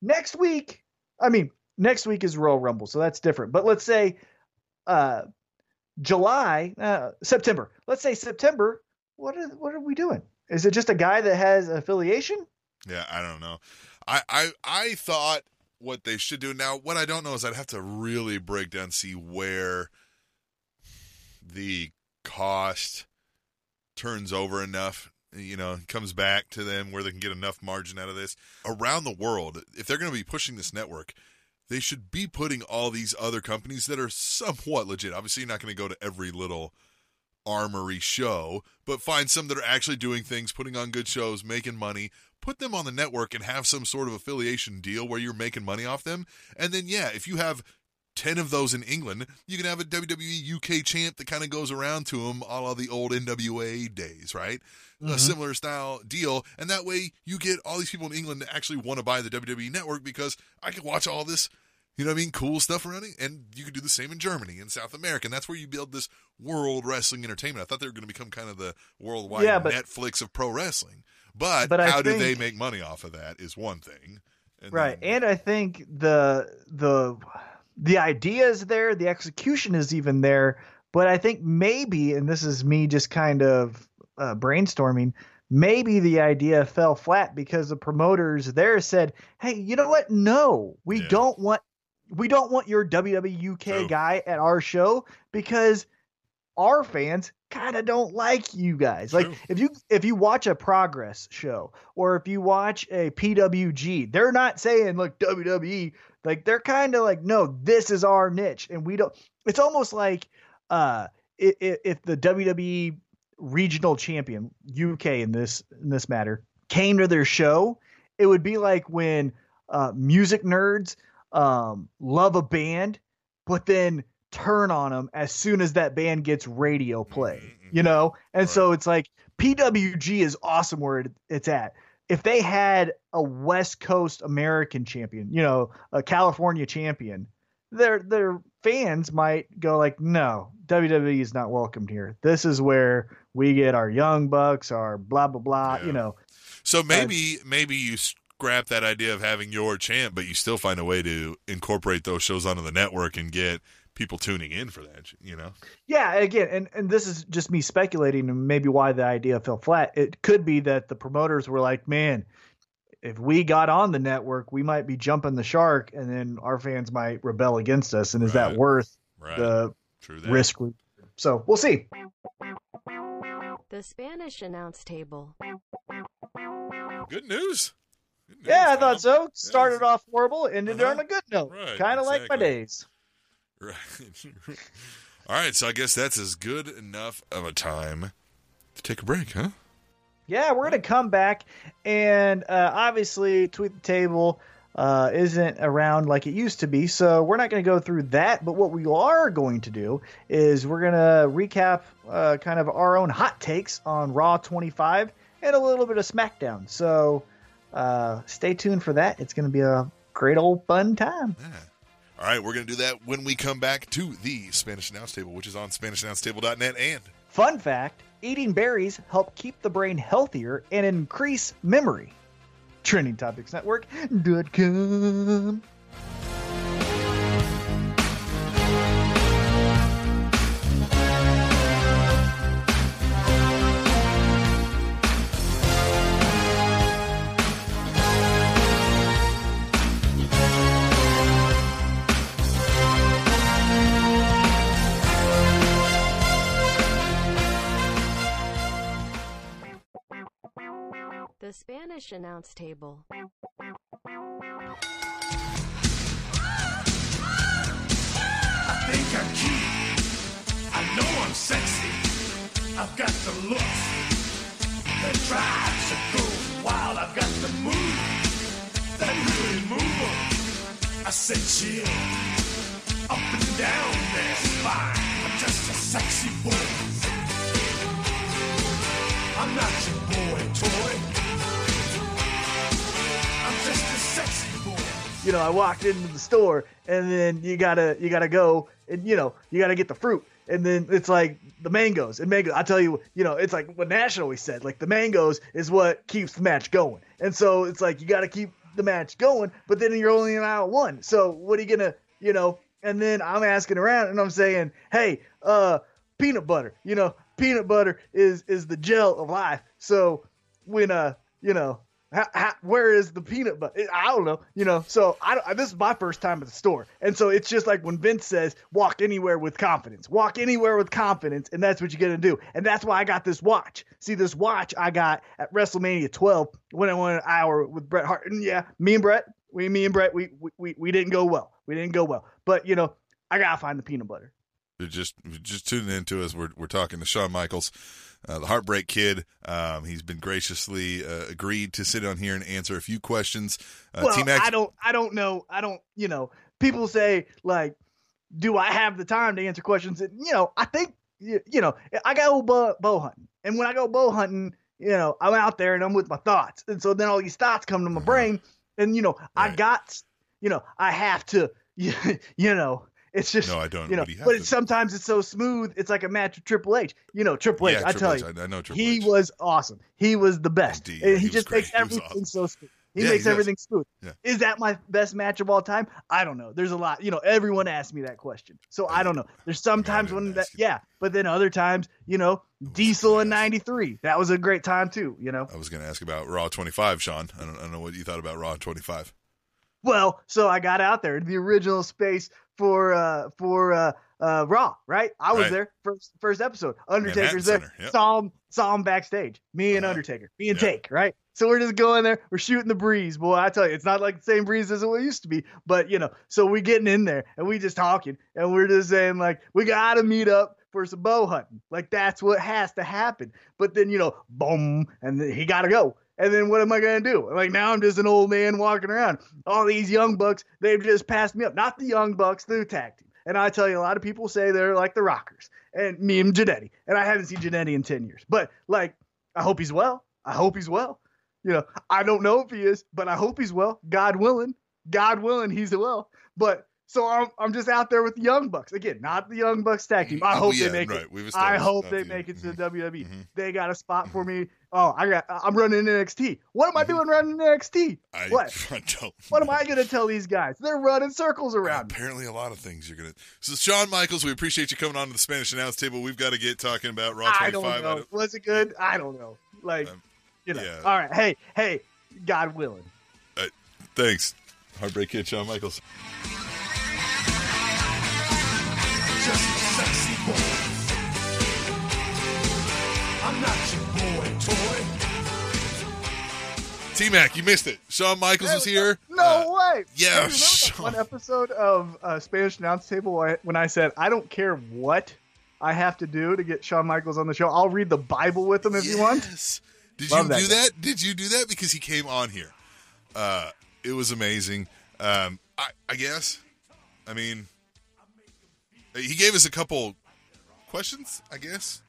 next week, I mean, next week is Royal Rumble, so that's different. But let's say uh, July, uh, September. Let's say September. What are what are we doing? Is it just a guy that has affiliation? Yeah, I don't know. I, I I thought what they should do now. What I don't know is I'd have to really break down see where the cost turns over enough, you know, comes back to them where they can get enough margin out of this. Around the world, if they're going to be pushing this network, they should be putting all these other companies that are somewhat legit. Obviously, you're not going to go to every little armory show, but find some that are actually doing things, putting on good shows, making money, put them on the network and have some sort of affiliation deal where you're making money off them. And then, yeah, if you have 10 of those in England, you can have a WWE UK champ that kind of goes around to them, all of the old NWA days, right? A mm-hmm. similar style deal. And that way you get all these people in England that actually want to buy the WWE network because I can watch all this you know what I mean? Cool stuff around it. And you could do the same in Germany and South America. And that's where you build this world wrestling entertainment. I thought they were going to become kind of the worldwide Yeah, but- Netflix of pro wrestling. But, But how do they make money off of that is one thing. And right then- and i think the the the idea is there the execution is even there but i think maybe and this is me just kind of uh, brainstorming maybe the idea fell flat because the promoters there said hey you know what no we Yeah. don't want we don't want your wwe uk True. guy at our show because our fans kind of don't like you guys. Like if you if you watch a progress show or if you watch a PWG, they're not saying look WWE like they're kind of like no, this is our niche and we don't it's almost like uh if, if the WWE regional champion UK in this in this matter came to their show, it would be like when uh music nerds um love a band but then turn on them as soon as that band gets radio play, Mhm, you know? And Right. so it's like PWG is awesome where it, it's at. If they had a West Coast American champion, you know, a California champion, their their fans might go like, "No, WWE is not welcomed here. This is where we get our young bucks, our blah blah blah." Yeah. You know, So maybe maybe you scrap that idea of having your champ, but you still find a way to incorporate those shows onto the network and get people tuning in for that. You know, Yeah, again, and, and this is just me speculating and maybe why the idea fell flat. It could be that the promoters were like, man, if we got on the network, we might be jumping the shark and then our fans might rebel against us. And is Right. that worth right? the True that. risk? So we'll see. The Spanish announce table. Good news. Yeah, I thought so. Started Yeah. off horrible, ended Uh-huh. on a good note. Right, kind of like my days. Right. All right, so I guess that's as good enough of a time to take a break, huh? Yeah, we're gonna come back, and uh, obviously, tweet the table uh, isn't around like it used to be, so we're not gonna go through that. But what we are going to do is we're gonna recap uh, kind of our own hot takes on Raw 25 and a little bit of SmackDown. So uh, stay tuned for that. It's gonna be a great old fun time. Yeah. All right, we're going to do that when we come back to the Spanish Announce Table, which is on SpanishAnnounceTable.net and Fun fact: eating berries help keep the brain healthier and increase memory. TrendingTopicsNetwork.com. Spanish announce table. think I'm cute. I know I'm sexy. I've got the looks that drives a girl wild. I've got the moves that really move. I said chill, up and down their spine. I'm just a sexy boy. I'm not your boy toy. You know, I walked into the store and then you gotta you gotta go and you know you gotta get the fruit and then it's like the mangoes and mango. I tell you, you know, it's like what Nash always said, like the mangoes is what keeps the match going, and so it's like you gotta keep the match going, but then you're only in aisle one. So what are you gonna, you know? And then I'm asking around and I'm saying, hey, uh, peanut butter, you know, peanut butter is is the gel of life. So when uh, you know, how, how, where is the peanut butter? I don't know, you know. So I, this is my first time at the store, and so it's just like when Vince says, "Walk anywhere with confidence. Walk anywhere with confidence," and that's what you're gonna do. And that's why I got this watch. See, this watch I got at WrestleMania 12 when I went an hour with Bret Hart. And yeah, me and Bret, we, me and Bret, we, we, we, we didn't go well. We didn't go well. But you know, I gotta find the peanut butter. You're just just tuning into us. We're we're talking to Shawn Michaels, uh, the Heartbreak Kid. Um, he's been graciously uh, agreed to sit on here and answer a few questions. Uh, well, Team X, I don't, I don't know, I don't, you know, people say like, do I have the time to answer questions? And you know, I think, you, you know, I go bow, bow hunting, and when I go bow hunting, you know, I'm out there and I'm with my thoughts, and so then all these thoughts come to my brain, and you know, I got, you know, I have to, you, you know. It's just, No, I don't You know, but it's, sometimes it's so smooth. It's like a match with Triple H. You know, Triple H. yeah, I Triple tell H, you, I, I know Triple he H. was awesome. He was the best. Indeed, he he, just makes He everything awesome. so smooth. He Yeah, he makes does. everything smooth. Yeah. Is that my best match of all time? I don't know. There's a lot. You know, everyone asks me that question, so I don't know. There's sometimes when that, you. yeah, but then other times, you know, Diesel in '93. That was a great time too. You know. I was going to ask about Raw 25, Shawn. I don't, I don't know what you thought about Raw 25. Well, so I got out there, the original space for uh for uh uh Raw, right? I was Right. there first first episode. Undertaker's there. Center, yep. Saw him saw him backstage. Me and Uh-huh. Undertaker. Me and Yeah. Take, right? So we're just going there. We're shooting the breeze, boy. I tell you, it's not like the same breeze as it used to be, but you know. So we're getting in there and we just talking and we're just saying like we gotta meet up for some bow hunting. Like that's what has to happen. But then you know, boom, and he gotta go. And then what am I gonna do? Like now I'm just an old man walking around. All these young bucks, they've just passed me up. Not the young bucks, the tag team. And I tell you, a lot of people say they're like the Rockers and me and Jannetty. And I haven't seen Jannetty in ten years. But like, I hope he's well. I hope he's well. You know, I don't know if he is, but I hope he's well. God willing, God willing, he's well. But so I'm, I'm just out there with the Young Bucks again, not the Young Bucks tag team. I Oh, hope yeah, they make right. it. I hope they the- make it to the WWE. Mhm. They got a spot for me. Oh, I got. I'm running NXT. What am I doing running NXT? I, What? I don't. What am. I gonna tell these guys? They're running circles around me. Apparently, a lot of things you're gonna. So, Shawn Michaels, we appreciate you coming on to the Spanish announce table. We've got to get talking about Raw 25. I don't know. Was it good? I don't know. Like, Um, you know. yeah. All right. Hey, hey, God willing. Thanks, Heartbreak Kid, Shawn Michaels. Just a sexy boy. I'm not your boy toy. T Mac, you missed it. Shawn Michaels was here. No Uh, way. yeah, Hey, remember that Shawn. one episode of uh, Spanish Announce Table when I said I don't care what I have to do to get Shawn Michaels on the show. I'll read the Bible with him if you want. Did Love you that do guy. that? Did you do that because he came on here? Uh, it was amazing. Um, I, I guess. I mean, he gave us a couple questions. I guess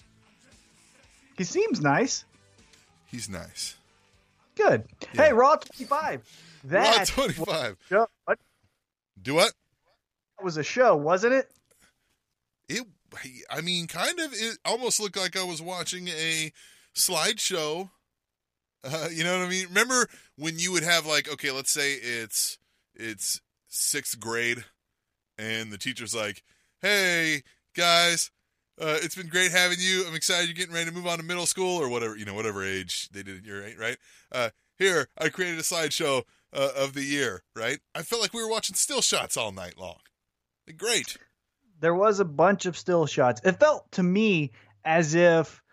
He seems nice. he's nice. Good. Yeah. Hey, Raw 25. That Raw twenty five. show- what? Do what? That was a show, wasn't it? It. I mean, kind of. It almost looked like I was watching a slideshow. Uh, you know what I mean? Remember when you would have like, okay, let's say it's it's sixth grade, and the teacher's like, "Hey guys, uh, it's been great having you. I'm excited you're getting ready to move on to middle school or whatever you know, whatever age they did at your age, right? Uh, here, I created a slideshow uh, of the year, right? I felt like we were watching still shots all night long. Great. there was a bunch of still shots. It felt to me as if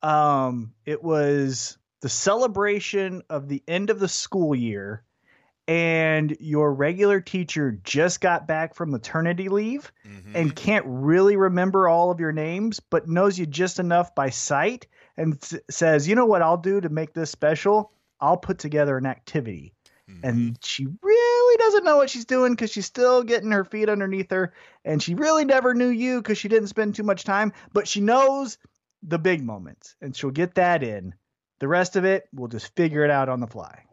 um, it was the celebration of the end of the school year, and your regular teacher just got back from maternity leave Mhm. and can't really remember all of your names, but knows you just enough by sight and s- says, "You know what I'll do to make this special? I'll put together an activity." Mhm. and she really doesn't know what she's doing because she's still getting her feet underneath her and she really never knew you because she didn't spend too much time but she knows the big moments and she'll get that in the rest of it we'll just figure it out on the fly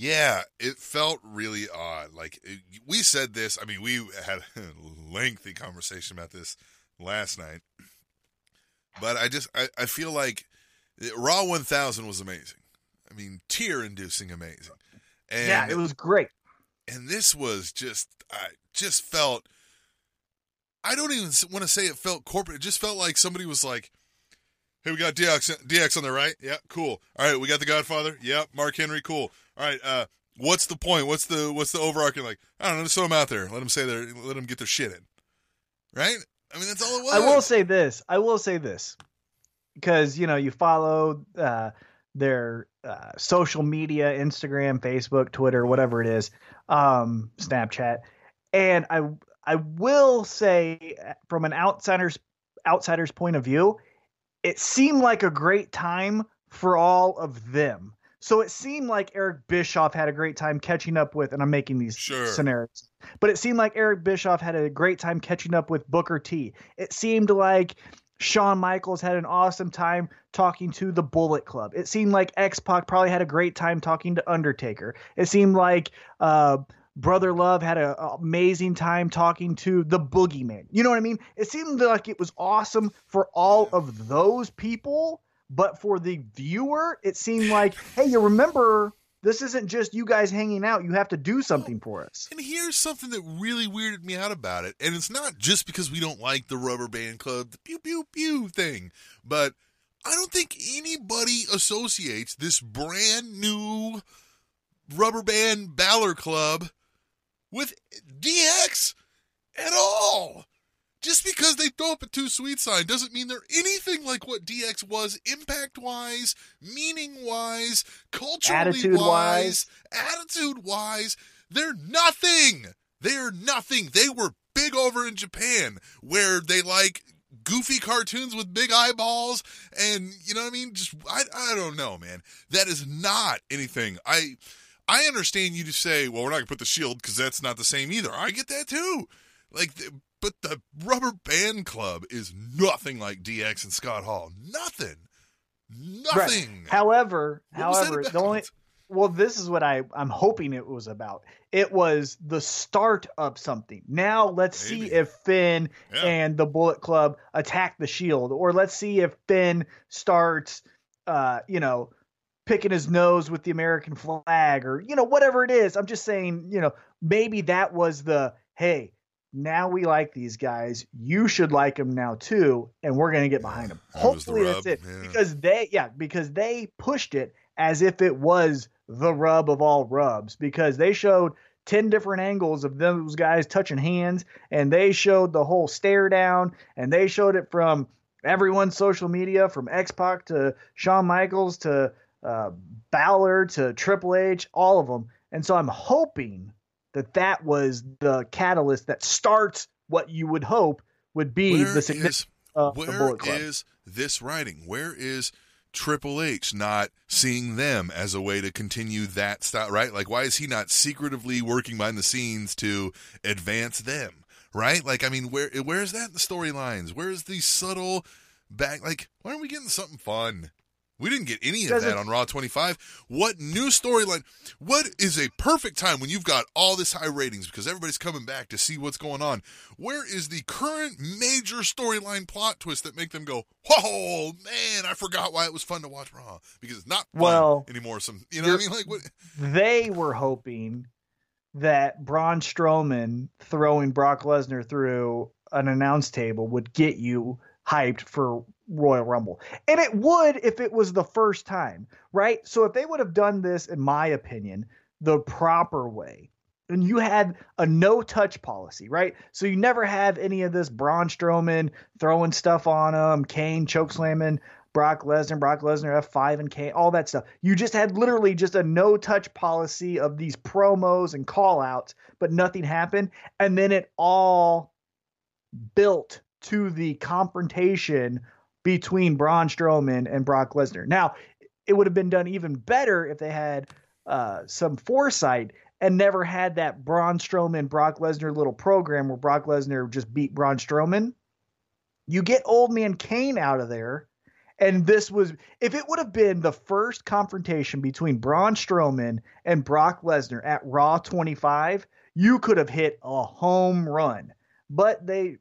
Yeah, it felt really odd. Like it, we said this. I mean, we had a lengthy conversation about this last night. But I just I, I feel like Raw 1000 was amazing. I mean, tear-inducing amazing. And yeah it was great and this was just I just felt I don't even want to say it felt corporate. It just felt like somebody was like, "Hey, we got DX DX on the right. Yeah, cool. All right, we got the Godfather. Yep, Mark Henry. Cool. All right, uh, what's the point? What's the what's the overarching like? I don't know. Just throw them out there. Let them say their let them get their shit in. Right? I mean, that's all it was. i will say this i will say this because you know you follow uh, their uh, social media instagram facebook twitter whatever it is um, snapchat and i i will say from an outsider's outsider's point of view it seemed like a great time for all of them so it seemed like eric bischoff had a great time catching up with and i'm making these Sure. scenarios but it seemed like eric bischoff had a great time catching up with booker t it seemed like Shawn Michaels had an awesome time talking to the Bullet Club. It seemed like X Pac probably had a great time talking to Undertaker. It seemed like uh, Brother Love had an amazing time talking to the Boogeyman. You know what I mean? It seemed like it was awesome for all of those people, but for the viewer, it seemed like, hey, you remember This isn't just you guys hanging out. You have to do something for us. And here's something that really weirded me out about it. And it's not just because we don't like the rubber band club, the pew pew pew thing, but I don't think anybody associates this brand new rubber band Balor club with DX at all. Just because they throw up a too sweet sign doesn't mean they're anything like what DX was impact wise, meaning wise, culturally Attitude-wise. attitude wise. They're nothing. They're nothing. They were big over in Japan where they like goofy cartoons with big eyeballs and you know what I mean? Just I I don't know, man. That is not anything. I I understand you to say, well, we're not gonna put the shield because that's not the same either. I get that too. Like, the, but the Rubber Band Club is nothing like DX and Scott Hall. Nothing. Nothing. However, What however, the only well, this is what I I'm hoping it was about. It was the start of something. Now let's see if Finn Yeah. and the Bullet Club attack the Shield, or let's see if Finn starts, uh, you know, picking his nose with the American flag, or you know, whatever it is. I'm just saying, you know, maybe that was the hey. Now we like these guys. You should like them now too, and we're gonna get behind them. That was the Hopefully that's it, yeah. because they, yeah, because they pushed it as if it was the rub of all rubs, because they showed 10 different angles of those guys touching hands, and they showed the whole stare down, and they showed it from everyone's social media, from X Pac to Shawn Michaels to uh, Balor to Triple H, all of them. And so I'm hoping that that was the catalyst that starts what you would hope would be Where the significance is of the Bullet Club. is this writing? Where is Triple H not seeing them as a way to continue that style, right? Like, why is he not secretively working behind the scenes to advance them, right? Like, I mean, where where is that in the storylines? Where is the subtle back? Like, why aren't we getting something fun? We didn't get any of that on Raw 25. What new storyline? What is a perfect time when you've got all this high ratings because everybody's coming back to see what's going on? Where is the current major storyline plot twist that make them go, "Whoa, man! I forgot why it was fun to watch Raw because it's not fun Well, anymore." Some, you know what I mean? Like, what? they were hoping that Braun Strowman throwing Brock Lesnar through an announce table would get you hyped for Royal Rumble. And it would if it was the first time, right? So if they would have done this, in my opinion, the proper way, and you had a no touch policy, right? So you never have any of this Braun Strowman throwing stuff on him, Kane chokeslamming Brock Lesnar, Brock Lesnar F5 and Kane, all that stuff. You just had literally just a no touch policy of these promos and call outs, but nothing happened. And then it all built to the confrontation between Braun Strowman and Brock Lesnar. Now, it would have been done even better if they had uh, some foresight and never had that Braun Strowman Brock Lesnar little program where Brock Lesnar just beat Braun Strowman. You get old man Kane out of there. And this was, if it would have been the first confrontation between Braun Strowman and Brock Lesnar at Raw 25, you could have hit a home run. But they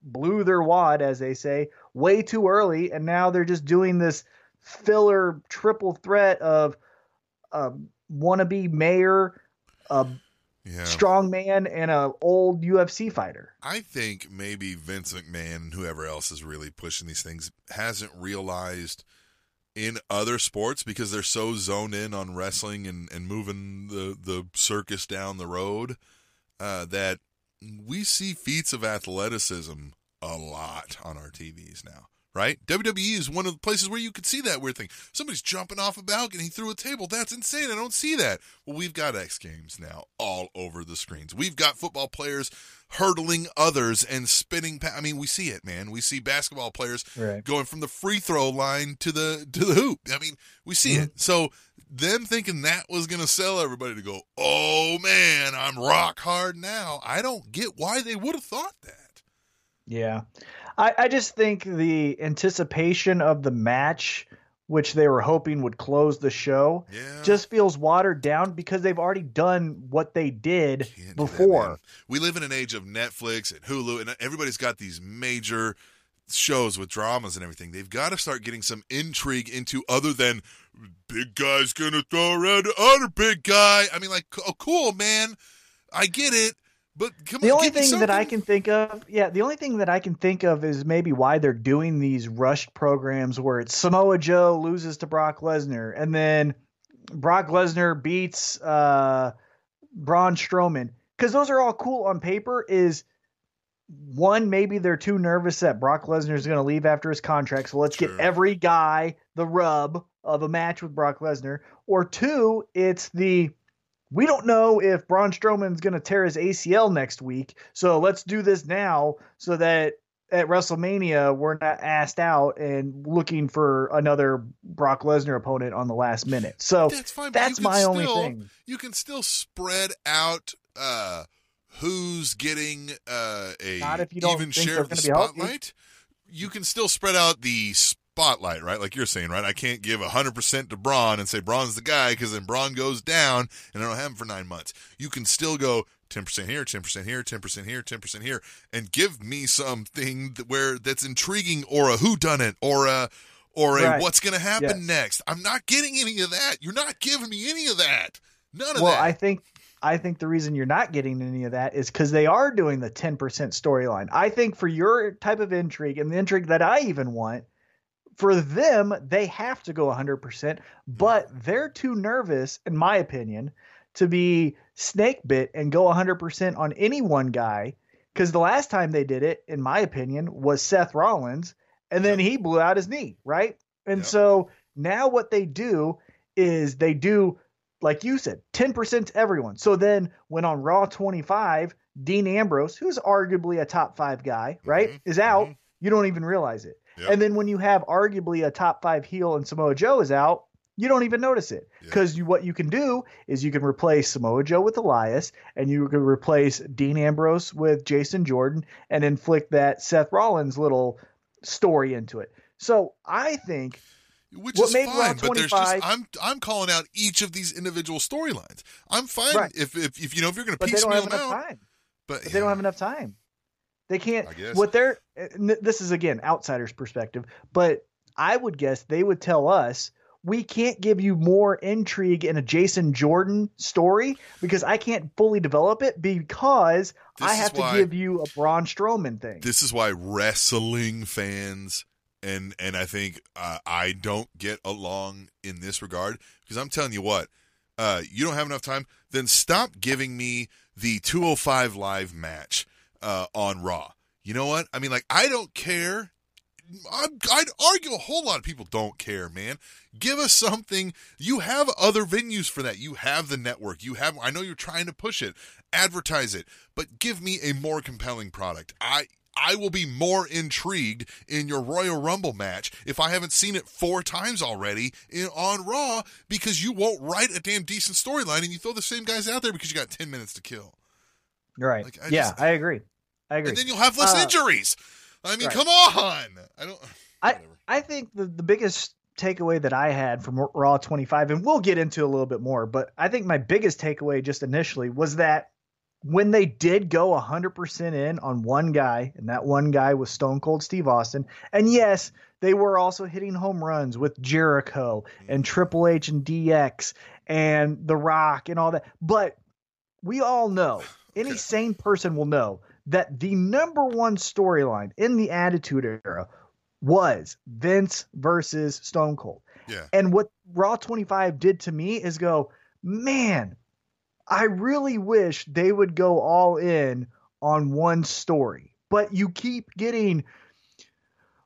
blew their wad, as they say, way too early. And now they're just doing this filler triple threat of a wannabe mayor, a Yeah. strong man, and a old UFC fighter. I think maybe Vince McMahon and whoever else is really pushing these things hasn't realized in other sports because they're so zoned in on wrestling and, and moving the, the circus down the road uh, that we see feats of athleticism a lot on our TVs now. Right? WWE is one of the places where you could see that weird thing. Somebody's jumping off a balcony through a table. That's insane. I don't see that. Well, we've got X Games now all over the screens. We've got football players hurdling others and spinning. Pa- I mean, we see it, man. We see basketball players Right. going from the free throw line to the to the hoop. I mean, we see it. Mm-hmm. So them thinking that was going to sell everybody to go, oh man, I'm rock hard now. I don't get why they would have thought that. Yeah. I, I just think the anticipation of the match, which they were hoping would close the show, Yeah. just feels watered down because they've already done what they did Can't do that, before. we live in an age of Netflix and Hulu, and everybody's got these major shows with dramas and everything, they've got to start getting some intrigue into other than big guy's gonna throw around the other big guy. I mean, like, oh, cool, man. I get it, but the on, only thing that I can think of, yeah, the only thing that I can think of is maybe why they're doing these rushed programs where it's Samoa Joe loses to Brock Lesnar and then Brock Lesnar beats uh, Braun Strowman because those are all cool on paper. Is one maybe they're too nervous that Brock Lesnar is going to leave after his contract, so let's Sure. get every guy the rub of a match with Brock Lesnar, or two, it's the we don't know if Braun Strowman's going to tear his ACL next week, so let's do this now so that at WrestleMania we're not asked out and looking for another Brock Lesnar opponent on the last minute. So That's fine. that's my only thing. You can still spread out uh, who's getting uh, a Not if you don't even share of the spotlight. You can still spread out the spotlight, right? Like you're saying, right? I can't give 100% to Braun and say Braun's the guy because then Braun goes down and I don't have him for nine months. You can still go 10% here, 10% here, 10% here, 10% here, and give me something that, where that's intriguing or a who done it or a or a Right. what's going to happen Yes. next. I'm not getting any of that. You're not giving me any of that. None of well, that. Well, I think I think the reason you're not getting any of that is because they are doing the 10% storyline. I think for your type of intrigue and the intrigue that I even want, for them, they have to go 100%, but they're too nervous, in my opinion, to be snake bit and go 100% on any one guy. Because the last time they did it, in my opinion, was Seth Rollins, and then he blew out his knee, right? And Yep. so now what they do is they do like you said, 10% to everyone. So then when on Raw 25, Dean Ambrose, who's arguably a top five guy, right, Mhm, is out, mhm. you don't even realize it. Yep. And then when you have arguably a top five heel and Samoa Joe is out, you don't even notice it Yeah. because you, what you can do is you can replace Samoa Joe with Elias and you can replace Dean Ambrose with Jason Jordan and inflict that Seth Rollins little story into it. So I think Which What is made fine, but there's just I'm I'm calling out each of these individual storylines. I'm fine Right. if, if if you know if you're going to but they don't piecemeal them enough out, time. but, but they don't have enough time. They can't. I guess. What they're this is again outsider's perspective, but I would guess they would tell us we can't give you more intrigue in a Jason Jordan story because I can't fully develop it because This I have to why- give you a Braun Strowman thing. This is why wrestling fans and and I think uh, I don't get along in this regard because I'm telling you what, uh, you don't have enough time. Then stop giving me the 205 live match uh, on Raw. You know what? I mean, like I don't care. I'm, I'd argue a whole lot of people don't care, man. Give us something. You have other venues for that. You have the network. You have. I know you're trying to push it, advertise it, but give me a more compelling product. I I will be more intrigued in your Royal Rumble match if I haven't seen it four times already in, on Raw because you won't write a damn decent storyline and you throw the same guys out there because you got ten minutes to kill, right? like, I yeah, just- I agree. I agree. and then you'll have less Uh, injuries. I mean, right. come on. I don't. I whatever. I think the, the biggest takeaway that I had from Raw 25, and we'll get into a little bit more, but I think my biggest takeaway just initially was that when they did go 100% in on one guy, and that one guy was Stone Cold Steve Austin, and yes, they were also hitting home runs with Jericho and Triple H and DX and The Rock and all that, but we all know, any sane person will know that the number one storyline in the Attitude Era was Vince versus Stone Cold. Yeah. And what Raw 25 did to me is go, man, I really wish they would go all in on one story. But you keep getting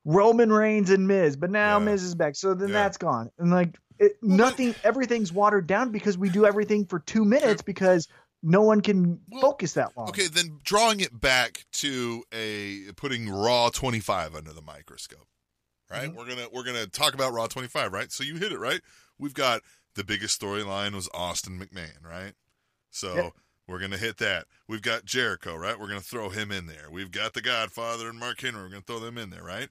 Roman Reigns and Miz, but now Yeah. Miz is back. So then Yeah. that's gone. And like it, nothing, everything's watered down because we do everything for two minutes because no one can Well, focus that long. Okay, then drawing it back to a putting Raw 25 under the microscope. Right? Mhm. We're going to we're going to talk about Raw 25, right? So you hit it, right? We've got the biggest storyline was Austin McMahon, right? So Yep. we're going to hit that. We've got Jericho, right? We're going to throw him in there. We've got the Godfather and Mark Henry. We're going to throw them in there, right?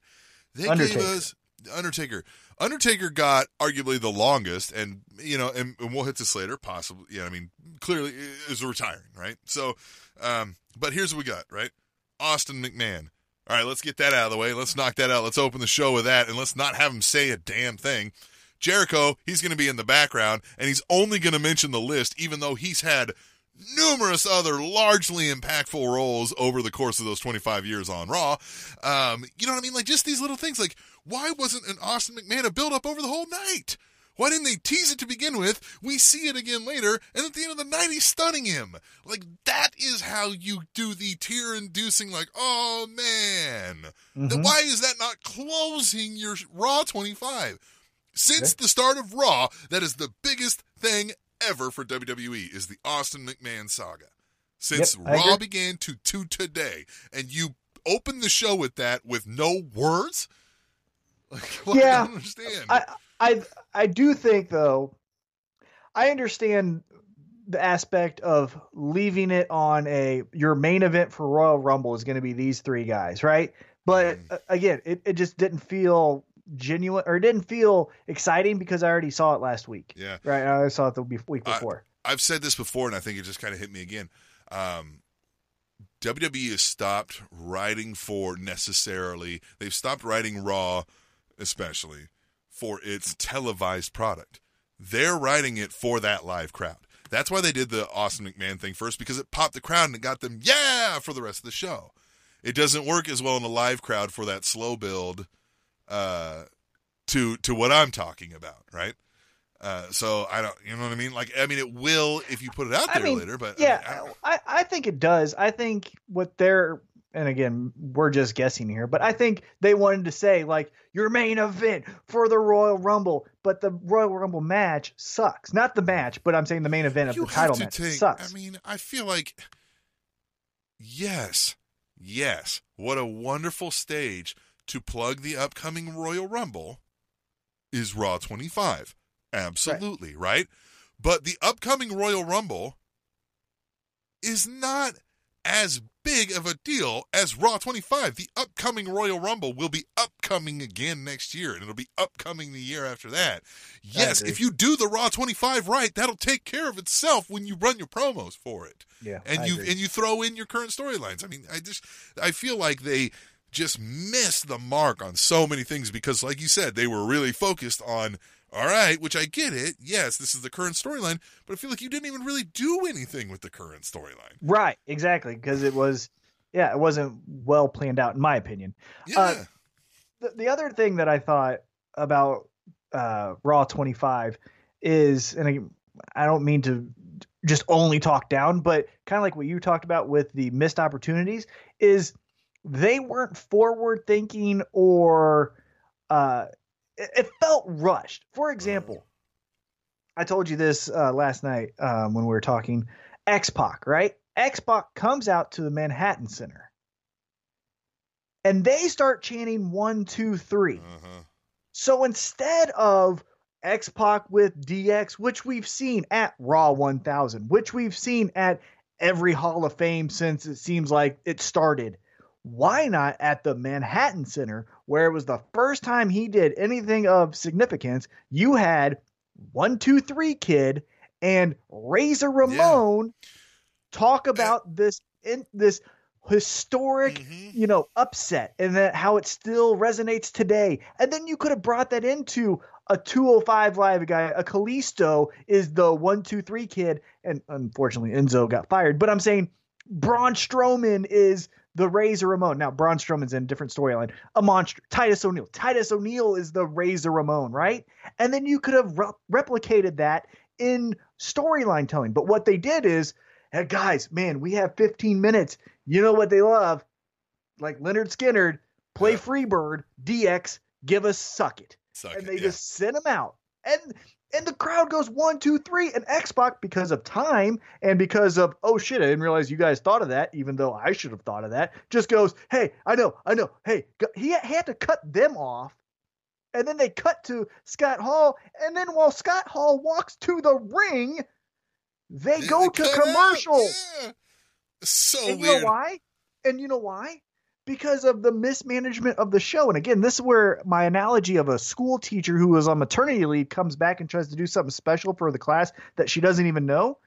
They Undertaker. gave us Undertaker. Undertaker got arguably the longest, and you know, and, and we'll hit this later, possibly. Yeah, I mean, clearly is retiring, right? So, um, but here's what we got, right? Austin McMahon, All right, let's get that out of the way. Let's knock that out. Let's open the show with that, and let's not have him say a damn thing. Jericho, he's going to be in the background, and he's only going to mention the list, even though he's had numerous other largely impactful roles over the course of those 25 years on Raw. Um, you know what I mean? Like just these little things. Like why wasn't an Austin McMahon a build up over the whole night? Why didn't they tease it to begin with? We see it again later, and at the end of the night, he's stunning him. Like that is how you do the tear-inducing. Like, oh man, Mhm. why is that not closing your Raw 25? Since the start of Raw, that is the biggest thing ever for WWE is the Austin McMahon saga. Since Yep, Raw began to to today, and you opened the show with that with no words. Like, well, I Yeah, don't understand. I I I do think though, I understand the aspect of leaving it on a your main event for Royal Rumble is going to be these three guys, right? But Mhm. uh, again, it, it just didn't feel genuine or it didn't feel exciting because I already saw it last week. yeah, Right, I saw it the week I- before. I've said this before, and I think it just kind of hit me again. Um, WWE has stopped writing for necessarily. They've stopped writing Raw, especially for its televised product. They're writing it for that live crowd. That's why they did the Austin McMahon thing first because it popped the crowd and it got them yeah for the rest of the show. It doesn't work as well in a live crowd for that slow build uh, to to what I'm talking about, right? Uh, so I don't, you know what I mean? Like, I mean, it will if you put it out I there mean, later, but I yeah, mean, I I, I think it does. I think what they're and again, we're just guessing here, but I think they wanted to say like your main event for the Royal Rumble, but the Royal Rumble match sucks. Not the match, but I'm saying the main event of the title match take. sucks. I mean, I feel like yes, yes, what a wonderful stage to plug the upcoming Royal Rumble is Raw 25. Absolutely, right? But the upcoming Royal Rumble is not as big of a deal as Raw 25. The upcoming Royal Rumble will be upcoming again next year, and it'll be upcoming the year after that. Yes, if you do the Raw 25 right, that'll take care of itself when you run your promos for it yeah, and I you agree. and you throw in your current storylines. I mean, I just I feel like they just missed the mark on so many things because, like you said, they were really focused on. All right, which I get it. Yes, this is the current storyline, but I feel like you didn't even really do anything with the current storyline. right, exactly, because it was yeah, it wasn't well planned out in my opinion. Yeah, Uh, the, the other thing that I thought about uh, Raw 25 is, and I, I don't mean to just only talk down, but kind of like what you talked about with the missed opportunities, is they weren't forward thinking or uh, it, it felt rushed. For example, I told you this uh, last night um, when we were talking X Pac, right? X Pac comes out to the Manhattan Center and they start chanting one, two, three. uh-huh. So instead of X Pac with DX, which we've seen at Raw 1000, which we've seen at every Hall of Fame since it seems like it started, why not at the Manhattan Center, where it was the first time he did anything of significance? You had one, two, three kid and Razor Ramon talk about this in this historic Mhm. you know, upset and that how it still resonates today. And then you could have brought that into a 205 live guy. A Kalisto is the one, two, three kid, and unfortunately Enzo got fired. But I'm saying Braun Strowman is the Razor Ramon. Now Braun Strowman's in a different storyline. A monster. Titus O'Neil. Titus O'Neil is the Razor Ramon, right? And then you could have re- replicated that in storyline telling. But what they did is, hey guys, man, we have 15 minutes. You know what they love? Like Lynyrd Skynyrd, play. Freebird, DX, give us suck it. Suck and it, they yeah. just send him out. And and the crowd goes one, two, three, and X Pac because of time and because of oh shit, I didn't realize you guys thought of that, even though I should have thought of that. Just goes, hey, I know, I know, hey, he, had to cut them off, and then they cut to Scott Hall, and then while Scott Hall walks to the ring, they They- go to commercial. Yeah. So and you know why? And you know why? Because of the mismanagement of the show. And again, this is where my analogy of a school teacher who was on maternity leave comes back and tries to do something special for the class that she doesn't even know.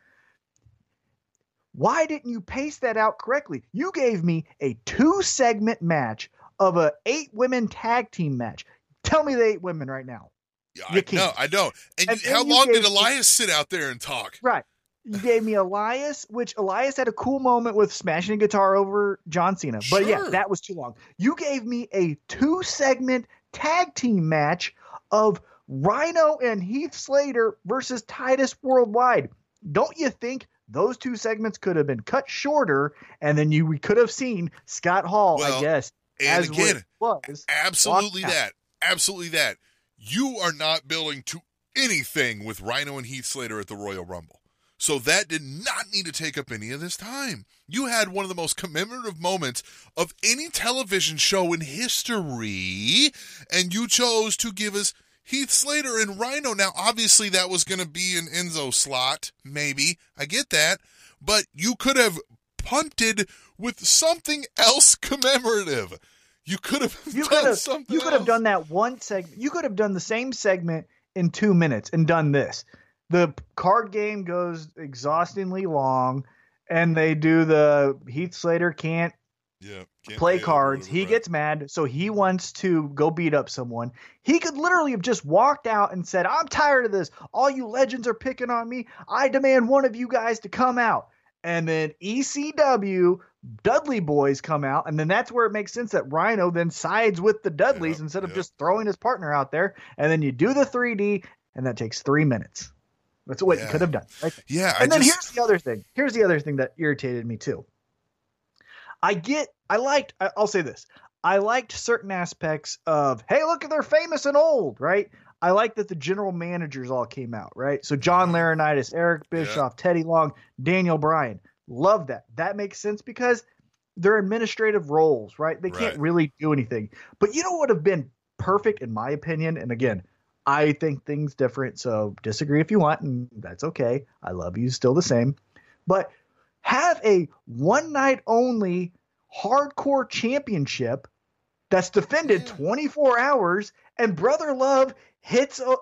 Why didn't you pace that out correctly? You gave me a two segment match of a eight women tag team match. Tell me the eight women right now. Yeah, I, no, I don't. And, And you- how long did gave me- Elias sit out there and talk? Right. You gave me Elias, which Elias had a cool moment with smashing a guitar over John Cena. But yeah, that was too long. You gave me a two segment tag team match of Rhino and Heath Slater versus Titus Worldwide. Don't you think those two segments could have been cut shorter and then you we could have seen Scott Hall, Well, I guess, And as again, what it was. absolutely walked out. that. Absolutely that. You are not building to anything with Rhino and Heath Slater at the Royal Rumble. So that did not need to take up any of this time. You had one of the most commemorative moments of any television show in history, and you chose to give us Heath Slater and Rhino. Now, obviously, that was going to be an Enzo slot, maybe. I get that. But you could have punted with something else commemorative. You could have You done could have something you could have done that one segment. You could have done the same segment in two minutes and done this. The card game goes exhaustingly long, and they do the Heath Slater can't yeah, can't play pay it or cards. He right. gets mad, so he wants to go beat up someone. He could literally have just walked out and said, "I'm tired of this. All you legends are picking on me. I demand one of you guys to come out." And then ECW Dudley boys come out, and then that's where it makes sense that Rhino then sides with the Dudleys instead of just throwing his partner out there. And then you do the 3D, and that takes three minutes. That's what you could have done. Right. Yeah, I And then just, here's the other thing. Here's the other thing that irritated me too. I get, I liked, I- I'll say this. I liked certain aspects of, hey, look they're famous and old, right? I like that the general managers all came out, right? So John mm-hmm. Laurinaitis, Eric Bischoff, Teddy Long, Daniel Bryan. Love that. That makes sense because they're administrative roles, right? They can't really do anything. But you know what would have been perfect in my opinion? And again, I think things different, so disagree if you want, and that's okay. I love you still the same. But have a one night only hardcore championship that's defended Yeah. 24 hours, and Brother Love hits. A,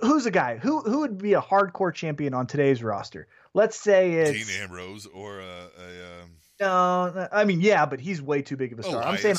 who's a guy? Who who would be a hardcore champion on today's roster? Let's say it's Dean Ambrose or uh, a um, no, I mean, yeah, but he's way too big of a star. I'm saying,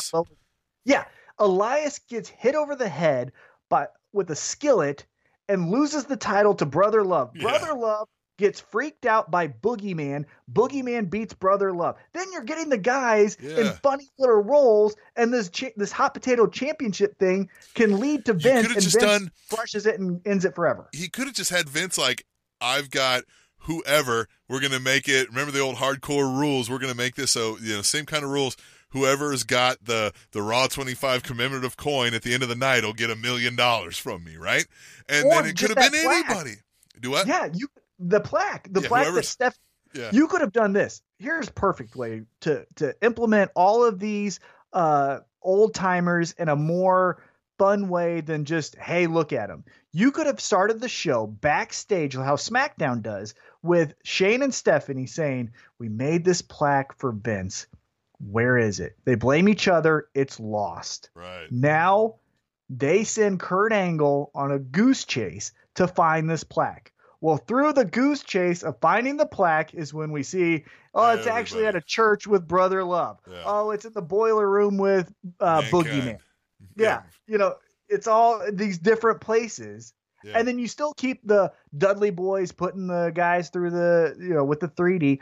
yeah, Elias gets hit over the head by with a skillet and loses the title to Brother Love. Yeah. Brother Love gets freaked out by Boogeyman. Boogeyman beats Brother Love. Then you're getting the guys in funny little roles, and this cha- this hot potato championship thing can lead to Vince, and just Vince done- crushes it and ends it forever. he could have just had Vince like, I've got whoever. We're gonna make it. Remember the old hardcore rules. We're gonna make this so you know same kind of rules. Whoever's got the the Raw twenty five commemorative coin at the end of the night will get a million dollars from me, right? And Or then it could have been plaque. anybody. Do what? Yeah, you the plaque, the Yeah, plaque that Steph Yeah. you could have done this. Here's perfect way to to implement all of these uh old timers in a more fun way than just hey look at them. You could have started the show backstage how SmackDown does with Shane and Stephanie saying, "We made this plaque for Vince. Where is it?" They blame each other. It's lost. Right. Now they send Kurt Angle on a goose chase to find this plaque. Well, through the goose chase of finding the plaque is when we see, oh, it's actually at a church with Brother Love. Yeah. Oh, it's in the boiler room with uh, Mankind. Boogeyman. Yeah, you know, it's all these different places. Yeah. And then you still keep the Dudley boys putting the guys through the, you know, with the 3D.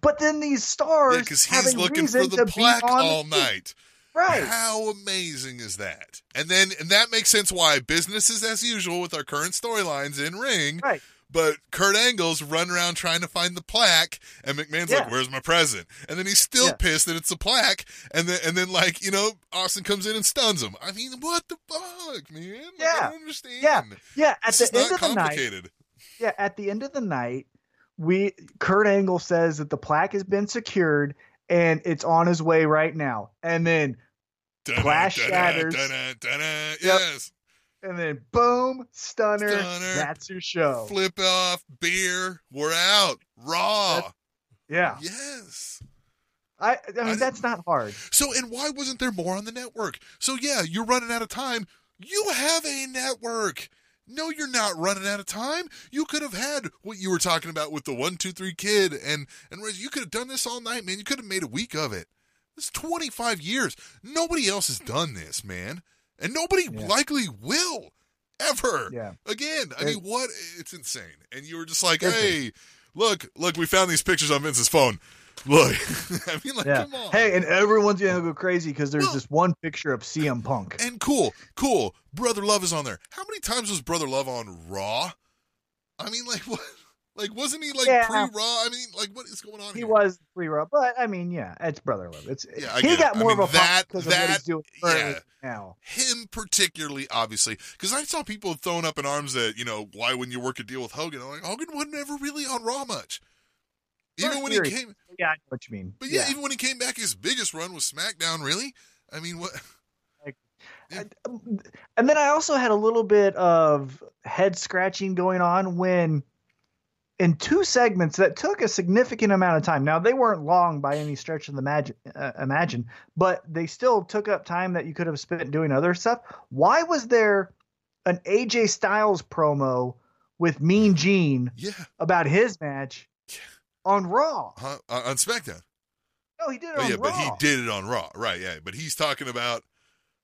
But then these stars Yeah, because he's having looking for the plaque on the all night. Right. How amazing is that? And then and that makes sense why business is as usual with our current storylines in ring. Right. But Kurt Angle's running around trying to find the plaque, and McMahon's Yeah. like, "Where's my present?" And then he's still Yeah. pissed that it's a plaque. And then and then like you know, Austin comes in and stuns him. I mean, what the fuck, man? Like, I Yeah. don't understand. Yeah. Yeah. At It's the end of the night, yeah, at the end of the night, we Kurt Angle says that the plaque has been secured and it's on his way right now. And then Dun-dun, Glass dun-dun, shatters. Yes. and then boom, stunner. Stunner. That's your show. Flip off, beer, we're out. Raw. Yeah. Yes. I I mean I- that's not hard. So, and why wasn't there more on the network? So, yeah, you're running out of time. You have a network. No, you're not running out of time. You could have had what you were talking about with the one, two, three kid, and and you could have done this all night, man. You could have made a week of it. It's 25 years. Nobody else has done this, man, and nobody Yeah. likely will ever. Yeah. Again, I It- mean, what? It's insane. And you were just like, hey, look, look, we found these pictures on Vince's phone. Look, I mean, like, Yeah. come on. Hey, and everyone's gonna go crazy because there's Well- this one picture of CM Punk. And cool, cool. Brother Love is on there. How many times was Brother Love on Raw? I mean, like what? Like wasn't he like Yeah. pre Raw? I mean, like what is going on He here? was pre-Raw, but I mean, yeah, it's brother love. It's Yeah, I he got it. I more mean, of a that- because of what that- he's doing yeah. now. Him particularly, obviously, because I saw people throwing up in arms that you know why wouldn't you work a deal with Hogan, I'm like Hogan wasn't ever really on Raw much. Even First when year he came, Yeah, I know what you mean. but yeah, even when he came back, his biggest run was SmackDown. Really, I mean, what? and then I also had a little bit of head scratching going on when in two segments that took a significant amount of time. Now they weren't long by any stretch of the imagine, uh, imagine, but they still took up time that you could have spent doing other stuff. Why was there an AJ Styles promo with Mean Gene Yeah, about his match on Raw? huh? Uh, on SmackDown. No, he did it Oh, on yeah, Raw. but he did it on Raw, right? Yeah, but he's talking about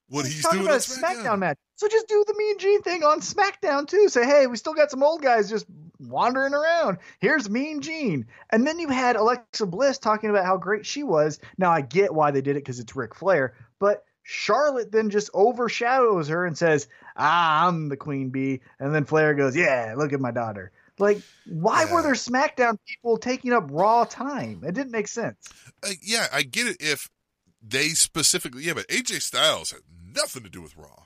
what he's, talking doing about on a SmackDown. SmackDown match. So just do the Mean Gene thing on SmackDown too. Say, hey, we still got some old guys just wandering around. Here's Mean Gene, and then you had Alexa Bliss talking about how great she was. Now I get why they did it because it's Ric Flair, but Charlotte then just overshadows her and says, "Ah, I'm the queen bee," and then Flair goes, "Yeah, look at my daughter." Like, why Yeah. were there SmackDown people taking up Raw time? It didn't make sense. Uh, yeah, I get it if they specifically. Yeah, but AJ Styles had nothing to do with Raw.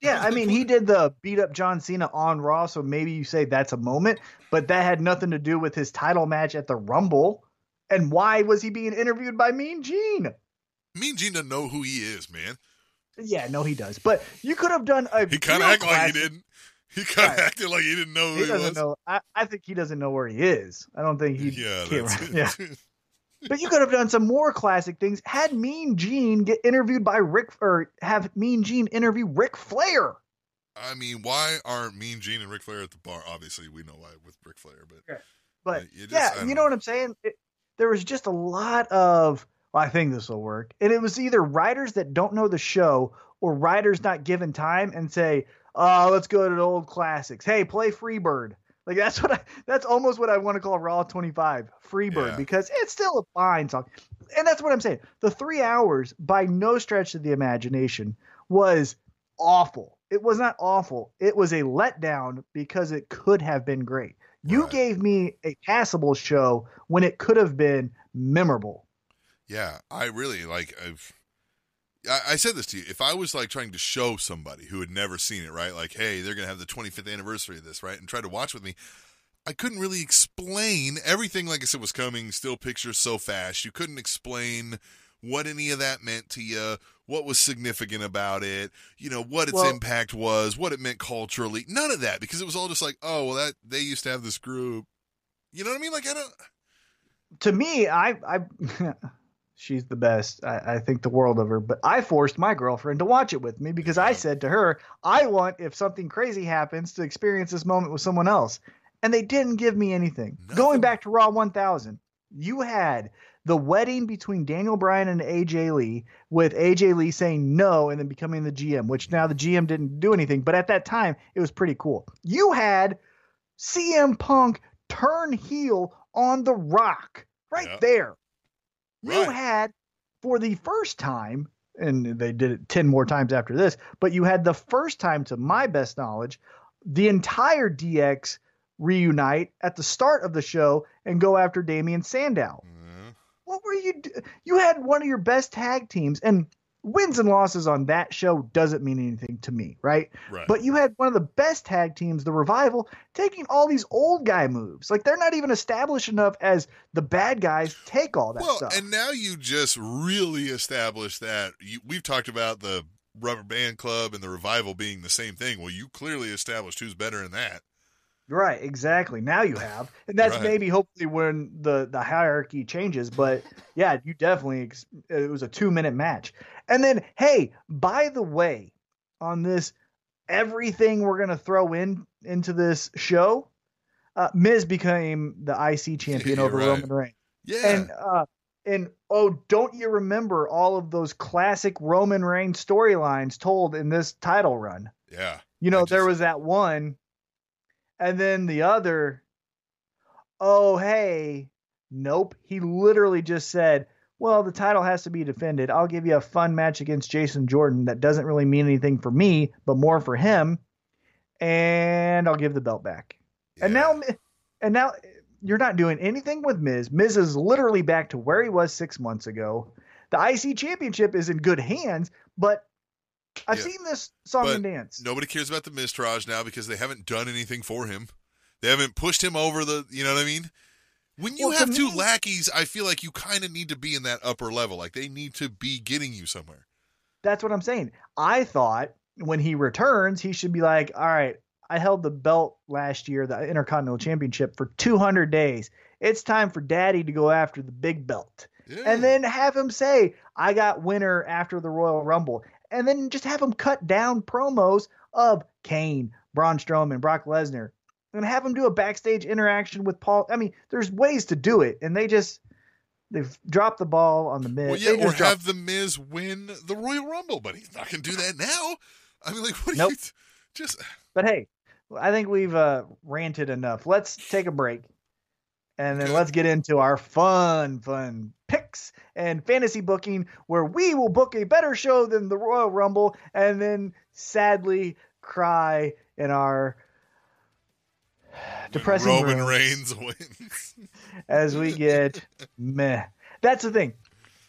Yeah, I mean, he did the beat up John Cena on Raw, so maybe you say that's a moment, but that had nothing to do with his title match at the Rumble. And why was he being interviewed by Mean Gene? Mean Gene doesn't know who he is, man. Yeah, no, he does. But you could have done a. He kind of real acted like he didn't. He kind of Right. acted like he didn't know who He he, doesn't was. know. I, I think he doesn't know where he is. I don't think he. yeah, yeah. But you could have done some more classic things. Had Mean Gene get interviewed by Rick, or have Mean Gene interview Ric Flair. I mean, why aren't Mean Gene and Ric Flair at the bar? Obviously, we know why with Ric Flair, but But you just- yeah, you know. know what I'm saying? It, there was just a lot of, well, I think this will work. And it was either writers that don't know the show or writers not given time and say, oh, let's go to the old classics. Hey, play Freebird. Like that's what I, that's almost what I want to call Raw 25 Freebird Yeah. because it's still a fine song. And that's what I'm saying. The three hours, by no stretch of the imagination, was awful. It was not awful. It was a letdown because it could have been great. You Right. gave me a passable show when it could have been memorable. yeah, I really like. I've. I, I said this to you. If I was like trying to show somebody who had never seen it, right? Like, hey, they're gonna have the 25th anniversary of this, right? And try to watch with me. I couldn't really explain everything. Like I said, was coming. Still pictures so fast. You couldn't explain what any of that meant to you. What was significant about it? You know what its Well- impact was. What it meant culturally. None of that because it was all just like, oh, well, that they used to have this group. You know what I mean? Like I don't. To me, I, I, she's the best. I, I think the world of her. But I forced my girlfriend to watch it with me because I said to her, I want if something crazy happens to experience this moment with someone else. And they didn't give me anything. Nothing. Going back to Raw 1000, you had the wedding between Daniel Bryan and AJ Lee, with AJ Lee saying no and then becoming the GM, which now the GM didn't do anything. But at that time, it was pretty cool. You had CM Punk turn heel on The Rock right Yeah. there. You Right. had, for the first time, and they did it 10 more times after this, but you had the first time, to my best knowledge, the entire DX reunite at the start of the show and go after Damian Sandow. Uh, What were you? Do- you had one of your best tag teams, and wins and losses on that show doesn't mean anything to me, right? right. But you had one of the best tag teams, the Revival, taking all these old guy moves. Like they're not even established enough as the bad guys take all that well, stuff. and now you just really established that you, we've talked about the rubber band club and the revival being the same thing. Well, you clearly established who's better in that. Right, exactly. Now you have, and that's Right. maybe hopefully when the the hierarchy changes. But yeah, you definitely ex- it was a two minute match. And then, hey, by the way, on this everything we're gonna throw in into this show, uh, Miz became the IC champion over right. Roman Reigns. Yeah. And uh and oh, don't you remember all of those classic Roman Reigns storylines told in this title run? yeah. You know, I there was that one, and then the other. Oh, hey, nope. He literally just said, "Well, the title has to be defended. I'll give you a fun match against Jason Jordan that doesn't really mean anything for me, but more for him, and I'll give the belt back." And now, and now, you're not doing anything with Miz. Miz is literally back to where he was six months ago. The IC Championship is in good hands, but I've Yeah. seen this song But and dance. Nobody cares about the Miztourage now because they haven't done anything for him. They haven't pushed him over the. You know what I mean? When you Well, have two me- lackeys, I feel like you kind of need to be in that upper level. Like they need to be getting you somewhere. That's what I'm saying. I thought when he returns, he should be like, all right, I held the belt last year, the Intercontinental Championship, for 200 days. It's time for daddy to go after the big belt. Yeah. And then have him say, I got winner after the Royal Rumble. And then just have him cut down promos of Kane, Braun Strowman, Brock Lesnar, and have him do a backstage interaction with Paul. I mean, there's ways to do it. And they just, they've dropped the ball on the Miz. well, they yeah, or just dropped- have the Miz win the Royal Rumble, but he's not going to do that now. I mean, like, what do Nope. you just? But hey, I think we've uh, ranted enough. Let's take a break, and then let's get into our fun, fun picks and fantasy booking, where we will book a better show than the Royal Rumble, and then sadly cry in our depressing Roman rooms Reigns wins. as we get meh. That's the thing.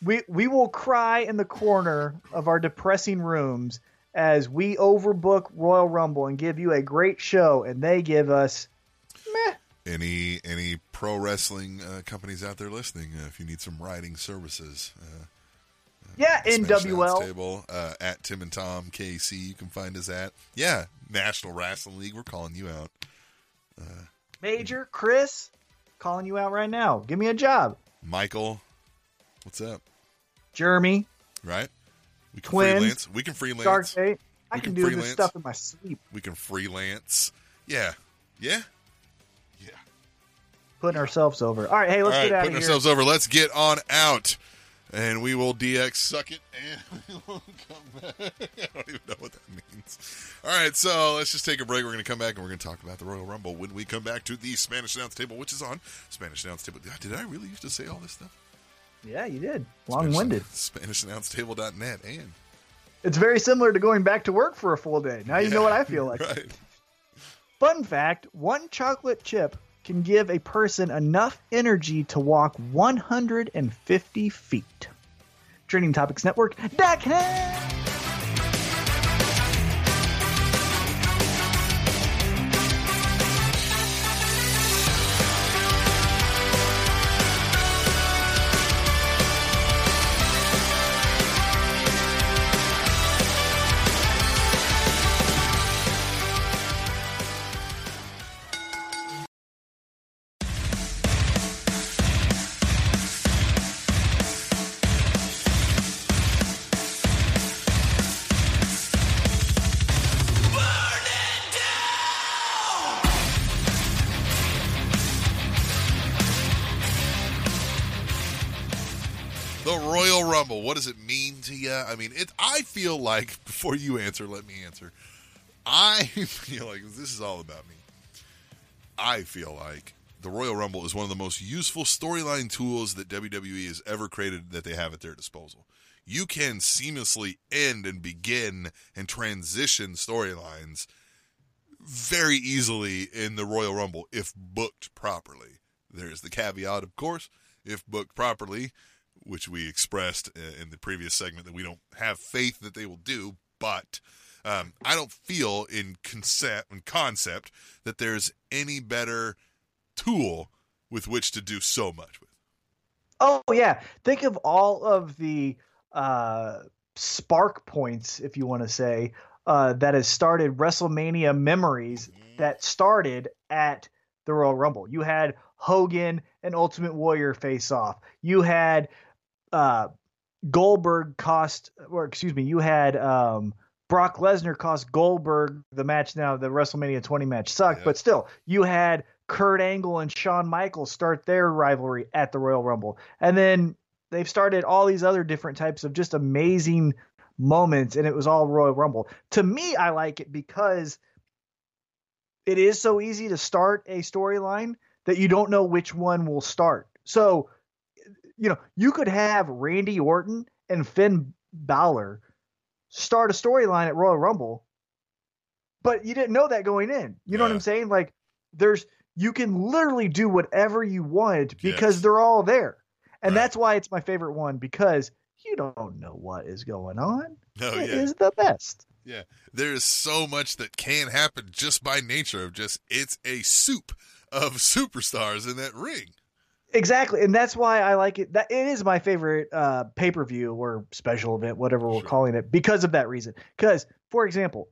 We we will cry in the corner of our depressing rooms as we overbook Royal Rumble and give you a great show, and they give us meh. any any pro wrestling uh, companies out there listening, uh, if you need some writing services, uh, Yeah, NWL. table uh, at Tim and Tom KC. You can find us at yeah National Wrestling League. We're calling you out. Major Chris, calling you out right now. Give me a job. Michael, what's up? Jeremy, Right? We can Twins, freelance. We can freelance. I can can do freelance. this stuff in my sleep. We can freelance. Yeah, yeah, yeah. Putting ourselves over. All right, hey, let's right, get out of putting ourselves over. Let's get on out, and we will DX suck it, and we will come back. I don't even know what that means. All right, so let's just take a break. We're going to come back and we're going to talk about the Royal Rumble when we come back to the Spanish announce table, which is on Spanish announce table. Did I really used to say all this stuff? Yeah, you did. Long-winded. Spanish announce table.net and It's very similar to going back to work for a full day. Now you know what I feel like. right. Fun fact one chocolate chip can give a person enough energy to walk 150 feet. Trending Topics Network. .com. What does it mean to you? I mean, it. I feel like before you answer, let me answer. I feel like this is all about me. I feel like the Royal Rumble is one of the most useful storyline tools that WWE has ever created that they have at their disposal. You can seamlessly end and begin and transition storylines very easily in the Royal Rumble if booked properly. There's the caveat, of course, if booked properly, which we expressed in the previous segment that we don't have faith that they will do, but um, I don't feel in concept in concept that there's any better tool with which to do so much with. Oh, yeah. Think of all of the uh, spark points, if you want to say, uh, that has started WrestleMania memories that started at the Royal Rumble. You had Hogan and Ultimate Warrior face off. You had uh, Goldberg cost, or excuse me, you had um, Brock Lesnar cost Goldberg the match. Now the WrestleMania 20 match sucked, Yeah. but still, you had Kurt Angle and Shawn Michaels start their rivalry at the Royal Rumble, and then they've started all these other different types of just amazing moments, and it was all Royal Rumble. To me, I like it because it is so easy to start a storyline that you don't know which one will start. So, you know, you could have Randy Orton and Finn Balor start a storyline at Royal Rumble, but you didn't know that going in. You know what I'm saying? Like, there's you can literally do whatever you want because Yes. they're all there, and Right. that's why it's my favorite one because you don't know what is going on. No, It yeah. is the best. Yeah, there is so much that can happen just by nature of just it's a soup of superstars in that ring. Exactly, and that's why I like it. That it is my favorite uh, pay per view or special event, whatever we're Sure. calling it, because of that reason. Because, for example,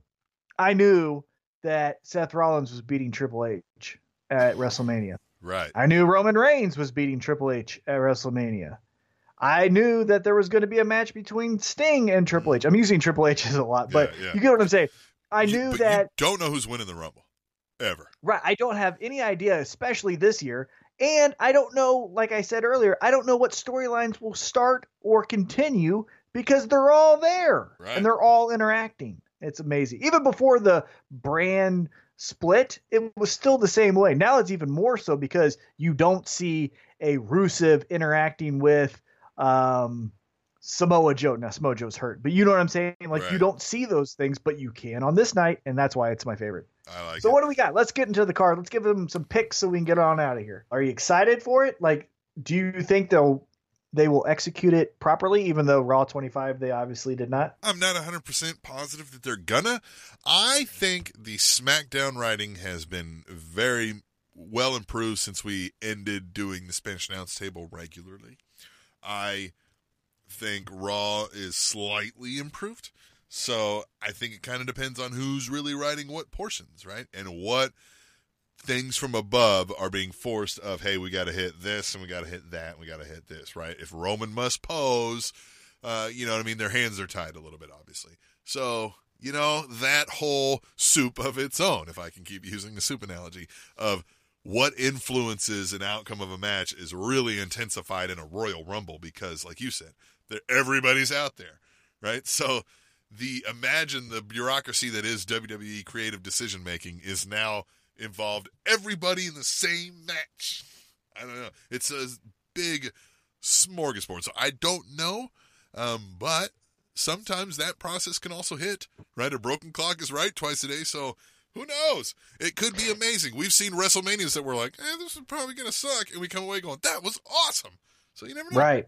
I knew that Seth Rollins was beating Triple H at WrestleMania. Right. I knew Roman Reigns was beating Triple H at WrestleMania. I knew that there was going to be a match between Sting and Triple H. I'm using Triple H's a lot, but Yeah, yeah. you get what I'm saying. I You- knew that don't know who's winning the Rumble ever. Right. I don't have any idea, especially this year. And I don't know, like I said earlier, I don't know what storylines will start or continue because they're all there Right. and they're all interacting. It's amazing. Even before the brand split, it was still the same way. Now it's even more so because you don't see a Rusev interacting with um, Samoa Joe. Now Samoa Joe's hurt, but you know what I'm saying? Like you don't see those things, but you can on this night, and that's why it's my favorite. I like So it. what do we got? Let's get into the card. Let's give them some picks so we can get on out of here. Are you excited for it? Like, do you think they'll they will execute it properly? Even though Raw 25 they obviously did not. I'm not 100% positive that they're gonna. I think the SmackDown writing has been very well improved since we ended doing the Spanish announce table regularly. I think Raw is slightly improved. So I think it kind of depends on who's really writing what portions, right? And what things from above are being forced of, hey, we got to hit this and we got to hit that and we got to hit this, right? If Roman must pose, uh, you know what I mean? Their hands are tied a little bit, obviously. So, you know, that whole soup of its own, if I can keep using the soup analogy, of what influences an outcome of a match is really intensified in a Royal Rumble because, like you said, that everybody's out there, right? So the imagine the bureaucracy that is WWE creative decision making is now involved everybody in the same match. I don't know. It's a big smorgasbord. So I don't know, um, but sometimes that process can also hit. Right, a broken clock is right twice a day. So who knows? It could be amazing. We've seen WrestleManias that were like, eh, this is probably gonna suck, and we come away going, that was awesome. So you never know. Right.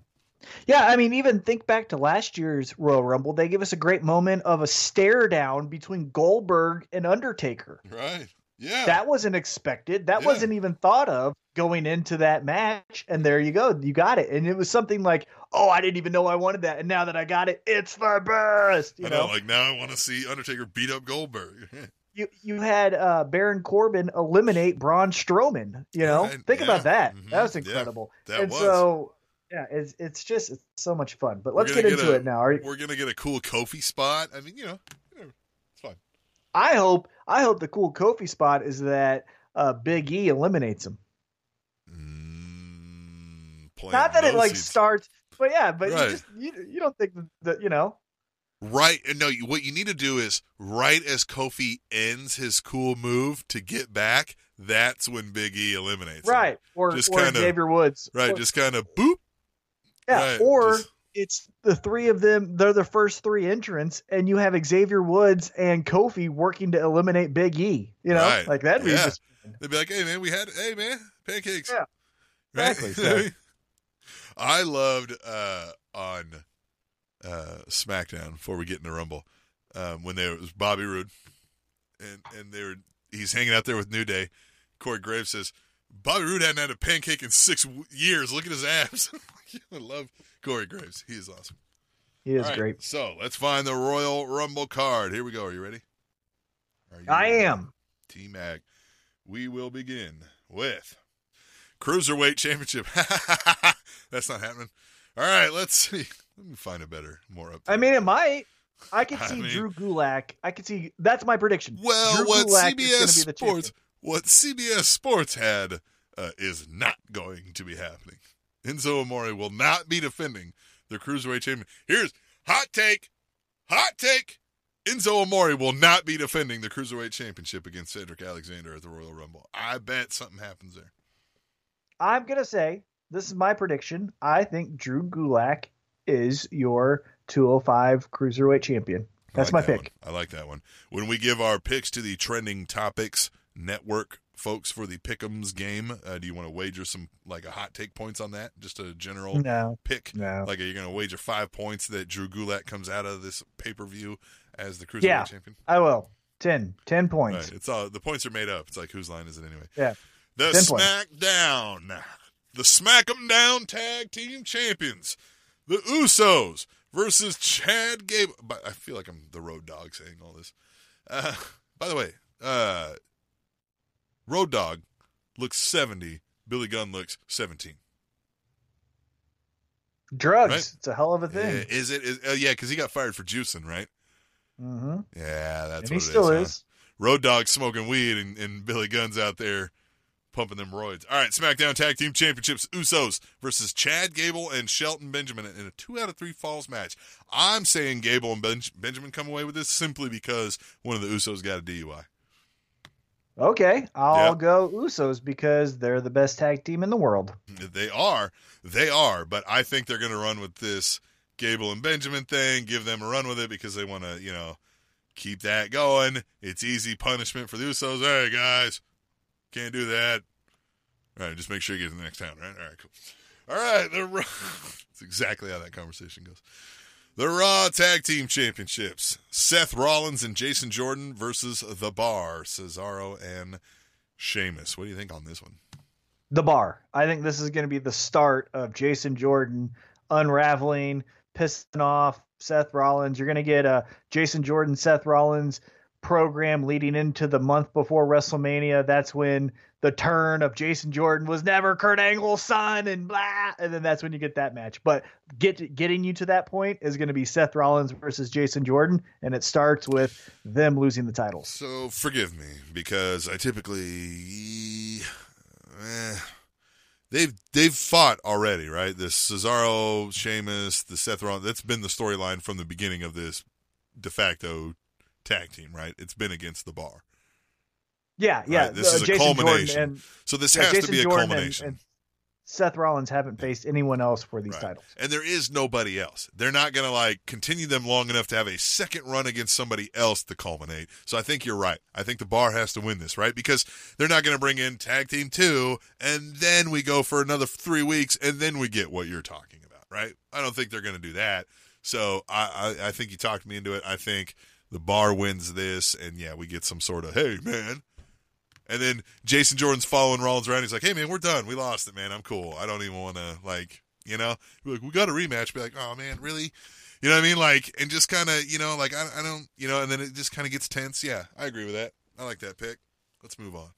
Yeah, I mean, even think back to last year's Royal Rumble. They gave us a great moment of a stare down between Goldberg and Undertaker. Right. Yeah. That wasn't expected. That Yeah. wasn't even thought of going into that match. And there you go. You got it. And it was something like, oh, I didn't even know I wanted that. And now that I got it, it's the best. You I know, know, like now I want to see Undertaker beat up Goldberg. you you had uh, Baron Corbin eliminate Braun Strowman. You know, Right, think yeah, about that. mhm, That was yeah, incredible. that and was. so, yeah, it's it's just it's so much fun. But let's get get into a- it now. Are We're gonna get a cool Kofi spot. I mean, you know, it's fine. I hope I hope the cool Kofi spot is that uh, Big E eliminates him. Mm, Not that it like seeds. starts, but yeah, but Right. you just you, you don't think that you know. right. and No, what you need to do is right as Kofi ends his cool move to get back. That's when Big E eliminates. him. Right. Or, Just or kinda- Xavier Woods. Right. Or- Just kind of boop. Yeah. right, or just- it's the three of them, they're the first three entrants, and you have Xavier Woods and Kofi working to eliminate Big E. You know? Right. Like that'd be Yeah. just They'd be like, "Hey man, we had hey man, pancakes." Yeah. Right? Exactly, so- I loved uh, on uh, SmackDown before we get into Rumble um, when there was Bobby Roode and and they were he's hanging out there with New Day. Corey Graves says Bobby Roode hadn't had a pancake in six years. Look at his abs. I love Corey Graves. He is awesome. he is right, great. So let's find the Royal Rumble card. Here we go. Are you ready? Are you I ready? am. T Mac. We will begin with Cruiserweight Championship. That's not happening. All right, let's see. Let me find a better, more up. I mean it might. I can I see mean- Drew Gulak. I can see that's my prediction. Well, Drew what Gulak is CBS gonna be the Sports. What CBS Sports had uh, is not going to be happening. Enzo Amore will not be defending the cruiserweight champion. Here's hot take, hot take. Enzo Amore will not be defending the cruiserweight championship against Cedric Alexander at the Royal Rumble. I bet something happens there. I'm gonna say this is my prediction. I think Drew Gulak is your 205 cruiserweight champion. That's like my that pick. one. I like that one. When we give our picks to the trending topics network folks for the Pick'ems game, uh, do you want to wager some like a hot take points on that? Just a general No, pick. no. Like, are you going to wager five points that Drew Gulak comes out of this pay per view as the cruiserweight Yeah. champion? I will. 10. 10 points. Right. It's all the points are made up. It's like whose line is it anyway? Yeah. The 10 points. SmackDown, the Smack 'em Down Tag Team Champions, the Usos versus Chad Gable. But I feel like I'm the road dog saying all this. Uh, by the way, uh, Road Dog looks 70. Billy Gunn looks 17. Drugs. Right. It's a hell of a Uh, thing. Is it? Is, uh, yeah, because he got fired for juicing, right? hmm Yeah, that's And he what still it is. huh? Road Dog smoking weed and, and Billy Gunn's out there pumping them roids. All right, SmackDown Tag Team Championships Usos versus Chad Gable and Shelton Benjamin in a two out of three falls match. I'm saying Gable and ben- Benjamin come away with this simply because one of the Usos got a DUI. Okay. I'll Yep. go Usos because they're the best tag team in the world. They are, they are, but I think they're going to run with this Gable and Benjamin thing, give them a run with it because they want to, you know, keep that going. It's easy punishment for the Usos. Hey guys, can't do that. All right, just make sure you get to the next town, right? All right, cool. All right, the Raw. That's exactly how that conversation goes. The Raw Tag Team Championships: Seth Rollins and Jason Jordan versus The Bar, Cesaro and Sheamus. What do you think on this one? The bar. I think this is going to be the start of Jason Jordan unraveling, pissing off Seth Rollins. You're going to get a Jason Jordan, Seth Rollins program leading into the month before WrestleMania. That's when the turn of Jason Jordan was never Kurt Angle's son and blah. And then that's when you get that match. But get getting you to that point is going to be Seth Rollins versus Jason Jordan. And it starts with them losing the titles. So forgive me because I typically eh, they've they've fought already, right? This Cesaro, Sheamus, the Seth Rollins. That's been the storyline from the beginning of this de facto tag team, right? It's been against the bar. Yeah, yeah. Right, this uh, is a Jason culmination. and So this Yeah, has Jason to be a Jordan and- culmination. and Seth Rollins haven't faced anyone else for these Right. titles. And there is nobody else. They're not going to like continue them long enough to have a second run against somebody else to culminate. So I think you're right. I think the bar has to win this, right? Because they're not going to bring in tag team two and then we go for another three weeks and then we get what you're talking about, right? I don't think they're going to do that. So I, I, I think you talked me into it. I think the bar wins this and yeah, we get some sort of, hey, man. And then Jason Jordan's following Rollins around. He's like, "Hey man, we're done. We lost it, man. I'm cool. I don't even want to like, you know, like we got a rematch. Be like, oh man, really? You know what I mean? Like, and just kind of, you know, like I, I don't, you know, and then it just kind of gets tense. Yeah, I agree with that. I like that pick. Let's move on.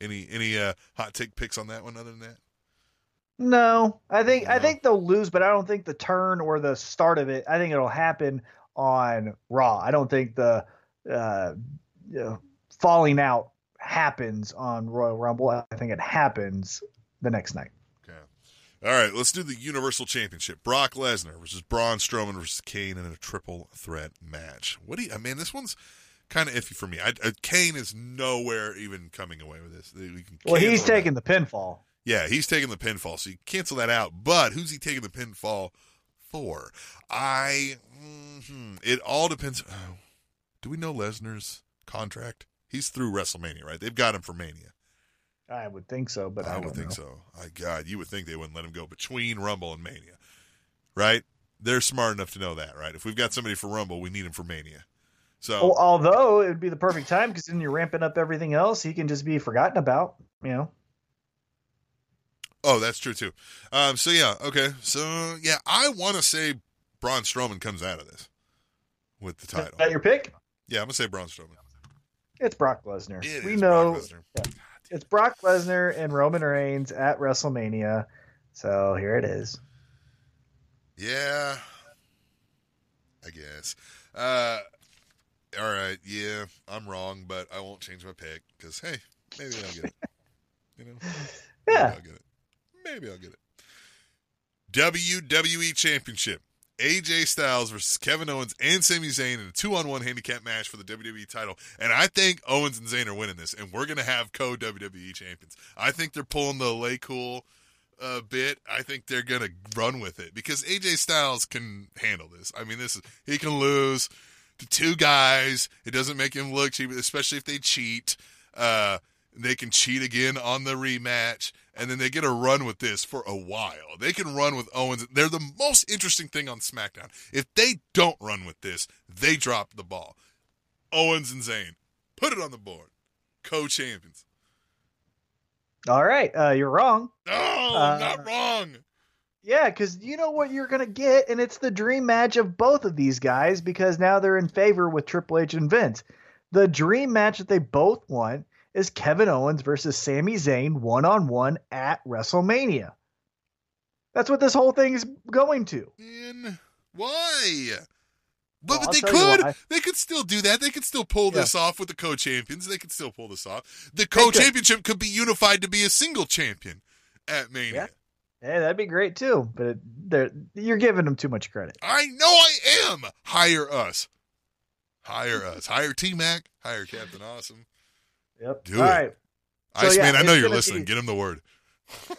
Any any uh, hot take picks on that one other than that? No, I think I think they'll lose, but I don't think the turn or the start of it. I think it'll happen on Raw. I don't think the uh, you know, falling out happens on Royal Rumble. I think it happens the next night. Okay. All right, let's do the Universal Championship. Brock Lesnar versus Braun Strowman versus Kane in a triple threat match. What do you? I mean, this one's kind of iffy for me. I, I, Kane is nowhere even coming away with this. We can Well, he's cancel that. taking the pinfall. Yeah, he's taking the pinfall, so you cancel that out. But who's he taking the pinfall for? I. mhm, it all depends. Oh, do we know Lesnar's contract? He's through WrestleMania, right? They've got him for Mania. I would think so, but I, I, would think know. so. I God, you would think they wouldn't let him go between Rumble and Mania, right? They're smart enough to know that, right? If we've got somebody for Rumble, we need him for Mania. So Well, although it would be the perfect time because then you're ramping up everything else, he can just be forgotten about. You know. Oh, that's true too. Um, so yeah, okay. So yeah, I want to say Braun Strowman comes out of this with the Is title. that your pick? Yeah, I'm gonna say Braun Strowman. It's Brock Lesnar. It we is know Brock yeah. it's Brock Lesnar and Roman Reigns at WrestleMania. So here it is. Yeah, I guess. Uh, all right, yeah, I'm wrong, but I won't change my pick because hey, maybe I'll get it. You know, maybe Yeah. I'll get it. Maybe I'll get it. WWE Championship. AJ Styles versus Kevin Owens and Sami Zayn in a two-on-one handicap match for the WWE title, and I think Owens and Zayn are winning this, and we're gonna have co-WWE champions. I think they're pulling the LayCool uh, bit. I think they're gonna run with it because AJ Styles can handle this. I mean, this is he can lose to two guys. It doesn't make him look cheap, especially if they cheat. Uh, they can cheat again on the rematch, and then they get a run with this for a while. They can run with Owens. They're the most interesting thing on SmackDown. If they don't run with this, they drop the ball. Owens and Zayn, put it on the board. Co-champions. All right, uh, you're wrong. No, Uh, not wrong. Yeah, because you know what you're gonna get, and it's the dream match of both of these guys because now they're in favor with Triple H and Vince. The dream match that they both want is Kevin Owens versus Sami Zayn one on one at WrestleMania. That's what this whole thing is going to. Man, why? But, Well, but they could. They could still do that. They could still pull Yeah. this off with the co-champions. They could still pull this off. The co-championship could be unified to be a single champion at Mania. Yeah. Hey, that'd be great too, but you're giving them too much credit. I know I am. Hire us. Hire us. Hire T Mac. Hire Captain Awesome. Yep. Do All it. right. So, Iceman, yeah, I know you're listening. be- Get him the word.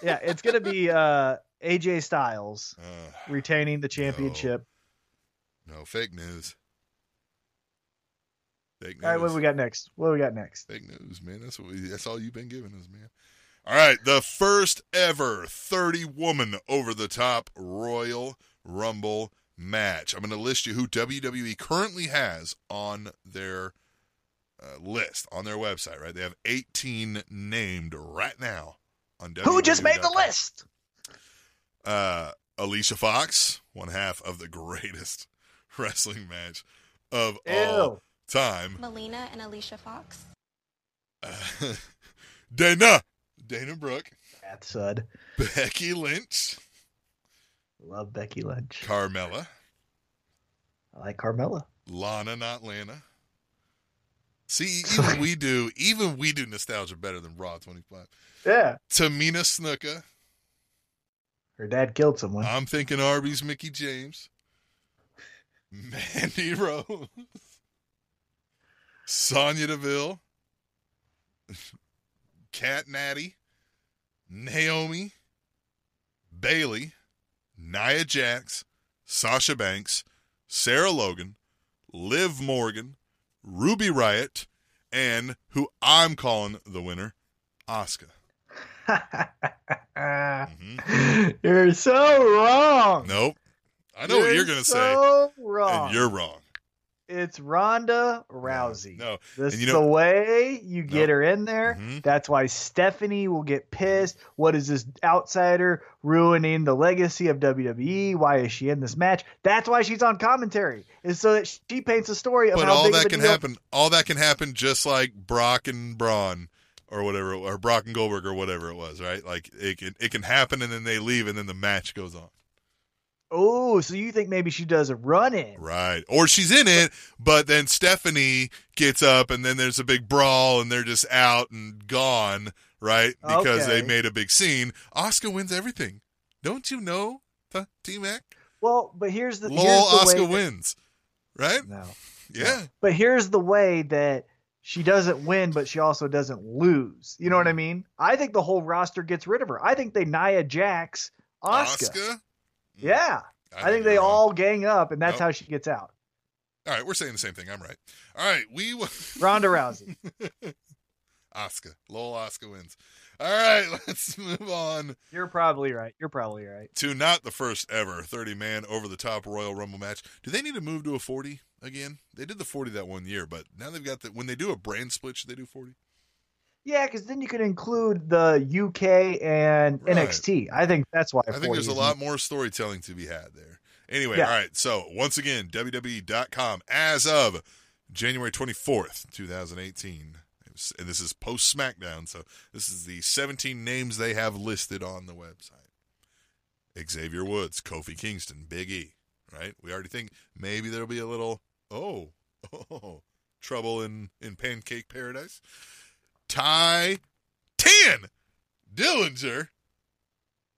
Yeah, it's gonna be uh, AJ Styles Uh, retaining the championship. no, fake news. Fake news. All right, what do we got next? What do we got next? Fake news, man. That's what we, that's all you've been giving us, man. All right, the first ever 30 woman over the top Royal Rumble match. I'm going to list you who WWE currently has on their uh, list on their website. Right, they have 18 named right now on WWE. Who just made the list? Uh, Alicia Fox, one half of the greatest wrestling match of all time. Melina and Alicia Fox. Uh, Dana, Dana Brooke, That sud. Becky Lynch, Love Becky Lynch. Carmella, I like Carmella. Lana, not Lana. See, even we do, even we do nostalgia better than Raw 25. Yeah. Tamina Snuka. Her dad killed someone. I'm thinking Arby's Mickie James. Mandy Rose. Sonya Deville. Cat Natty. Naomi. Bayley. Nia Jax. Sasha Banks. Sarah Logan. Liv Morgan. Ruby Riot. And who I'm calling the winner, Asuka. Mhm. You're so wrong. Nope. I know what you're going to say. so Wrong. And you're wrong. It's Ronda Rousey. No. This is know- the way you get No. her in there. Mhm. That's why Stephanie will get pissed. What is this outsider ruining the legacy of WWE? Why is she in this match? That's why she's on commentary. Is so that she paints a story of But how all that can deal- happen. All that can happen just like Brock and Braun or whatever, or Brock and Goldberg or whatever it was, right? Like it can it can happen, and then they leave, and then the match goes on, Oh, so you think maybe she does a run in? right? Or she's in it, but then Stephanie gets up, and then there's a big brawl, and they're just out and gone, right? Because they made a big scene. Oscar wins everything. Don't you know, T Mac? Well, but here's the Lol, here's the Oscar that- wins, right? No. Yeah. But here's the way that she doesn't win, but she also doesn't lose. You know what mm-hmm. I mean? I think the whole roster gets rid of her. I think they Nia Jax Oscar. Oscar? Yeah. I, think you're they wrong. all gang up, and that's Nope. how she gets out. All right, we're saying the same thing. I'm right. All right, we will. Ronda Rousey. Oscar. Lowell Oscar wins. All right, let's move on You're probably right. You're probably right. to not the first ever 30 man over the top Royal Rumble match. Do they need to move to a 40 again? They did the 40 that one year, but now they've got the. When they do a brand split, should they do 40? Yeah, because then you can include the UK and Right. NXT. I think that's why. I think there's a lot more storytelling to be had there. Anyway, Yeah. all right. So once again, WWE.com as of January 24th, 2018. Was- And this is post SmackDown, so this is the 17 names they have listed on the website. Xavier Woods, Kofi Kingston, Big E, right? We already think maybe there'll be a little oh, oh trouble in in pancake paradise. Tye ten Dillinger.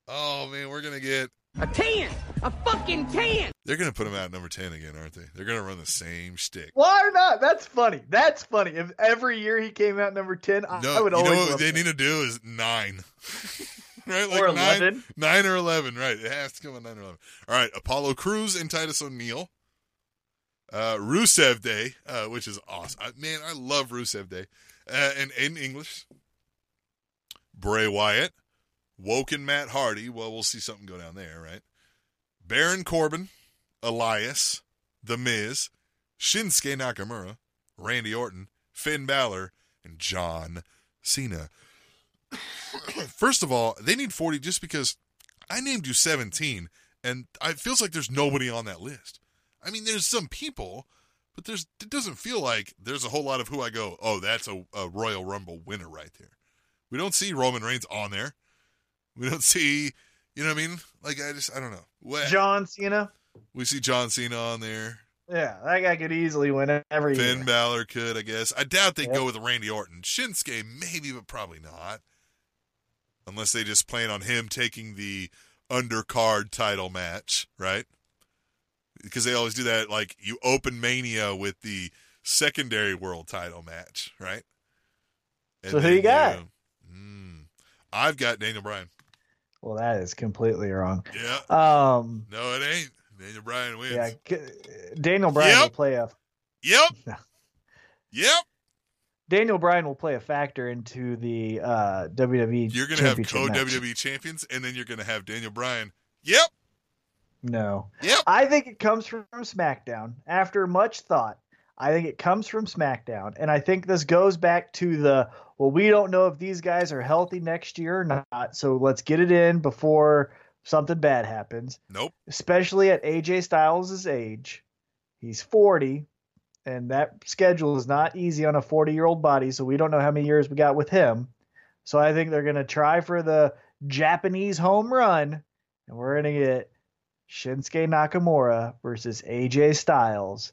Oh man, we're gonna get A 10! A fucking 10! they're gonna put him out at number ten again, aren't they? They're gonna run the same shtick. Why not? That's funny. That's funny. If every year he came out number ten, I, No, I would you know always what love they that. need to do is nine. right? Like Or nine, 11. nine or eleven, right. It has to come on nine or eleven. All right, Apollo Crews and Titus O'Neil. Uh Rusev Day, uh, which is awesome. I, man, I love Rusev Day. Uh, and English. Bray Wyatt. Woken Matt Hardy. Well, we'll see something go down there, right? Baron Corbin, Elias, The Miz, Shinsuke Nakamura, Randy Orton, Finn Balor, and John Cena. First of all, they need 40 just because I named you 17, and it feels like there's nobody on that list. I mean, there's some people, but there's it doesn't feel like there's a whole lot of who I go, oh, that's a, a Royal Rumble winner right there. We don't see Roman Reigns on there. We don't see, you know what I mean? Like, I just, I don't know. What, John Cena. we see John Cena on there. Yeah, that guy could easily win every Finn year. Balor could, I guess. I doubt they'd Yep. go with Randy Orton. Shinsuke, maybe, but probably not. Unless they just plan on him taking the undercard title match, right? Because they always do that. Like, you open Mania with the secondary world title match, right? And So who you got? Mm, I've got Daniel Bryan. Well, that is completely wrong. Yeah. Um, No, it ain't. Daniel Bryan wins. yeah, Daniel Bryan Yep. will play a Yep. No. Yep. Daniel Bryan will play a factor into the uh, WWE. You're going to have co WWE champions, and then you're going to have Daniel Bryan. Yep. No, Yep. I think it comes from SmackDown. After much thought, I think it comes from SmackDown, and I think this goes back to the well, we don't know if these guys are healthy next year or not, so let's get it in before something bad happens. Nope. Especially at AJ Styles' age, he's 40, and that schedule is not easy on a 40 year old body, so we don't know how many years we got with him. So I think they're going to try for the Japanese home run, and we're going to get Shinsuke Nakamura versus AJ Styles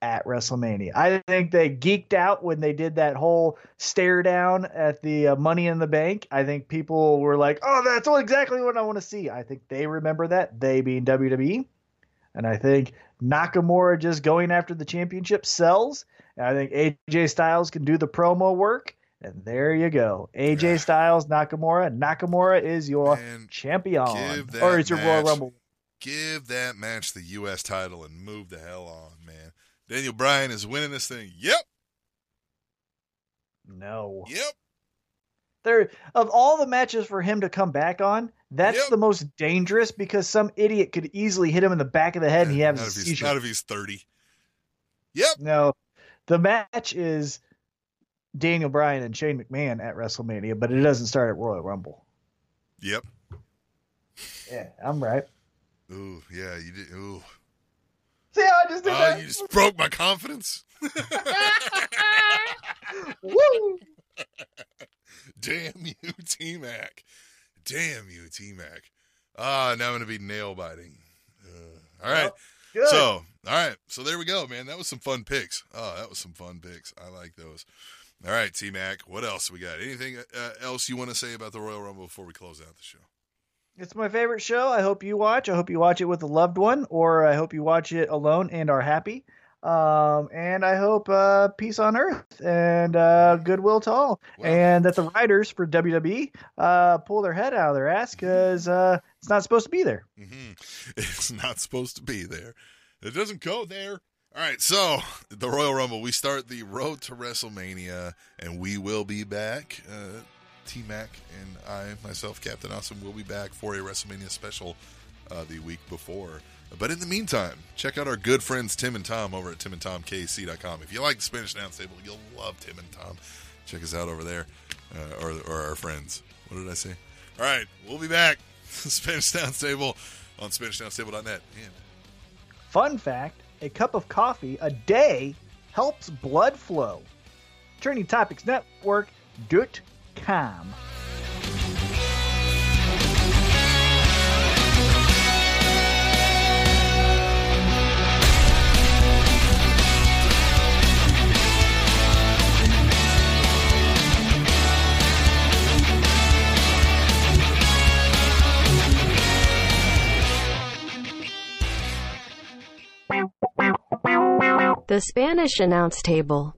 at WrestleMania. I think they geeked out when they did that whole stare down at the uh, Money in the Bank. I think people were like, "Oh, that's exactly what I want to see." I think they remember that, they being WWE. And I think Nakamura just going after the championship sells. And I think AJ Styles can do the promo work. And there you go. AJ Styles, Nakamura. Nakamura is your Man, champion. Or is your Royal Rumble. Give that match the U.S. title and move the hell on, man. Daniel Bryan is winning this thing. Yep. No. Yep. There of all the matches for him to come back on, that's Yep. the most dangerous because some idiot could easily hit him in the back of the head and he has not a if seizure. not if he's 30. Yep. No, the match is Daniel Bryan and Shane McMahon at WrestleMania, but it doesn't start at Royal Rumble. Yep. Yeah, I'm right. Ooh, yeah, you did. Ooh. See how I just did Oh, that? you just broke my confidence. Woo! Damn you, T Mac. Damn you, T Mac. Ah, now I'm gonna be nail biting. Uh, all right. Good. So, all right. So there we go, man. That was some fun picks. Oh, that was some fun picks. I like those. All right, T Mac. What else we got? Anything uh, else you want to say about the Royal Rumble before we close out the show? It's my favorite show. I hope you watch. I hope you watch it with a loved one, or I hope you watch it alone and are happy. Um, and I hope uh, peace on earth and uh, goodwill to all, and that the writers for WWE uh, pull their head out of their ass because uh, it's not supposed to be there. hmm It's not supposed to be there. It doesn't go there. All right, so the Royal Rumble. We start the road to WrestleMania, and we will be back. T Mac and I, myself, Captain Awesome, will be back for a WrestleMania special uh, the week before. But in the meantime, check out our good friends Tim and Tom over at timandtomkc.com. If you like the Spanish Announce Table, you'll love Tim and Tom. Check us out over there, uh, or, or our friends. What did I say? All right, we'll be back. Spanish Announce Table on SpanishAnnounceTable.net. And Fun fact: a cup of coffee a day helps blood flow. Trending Topics Network. Dot calm. The Spanish announce table.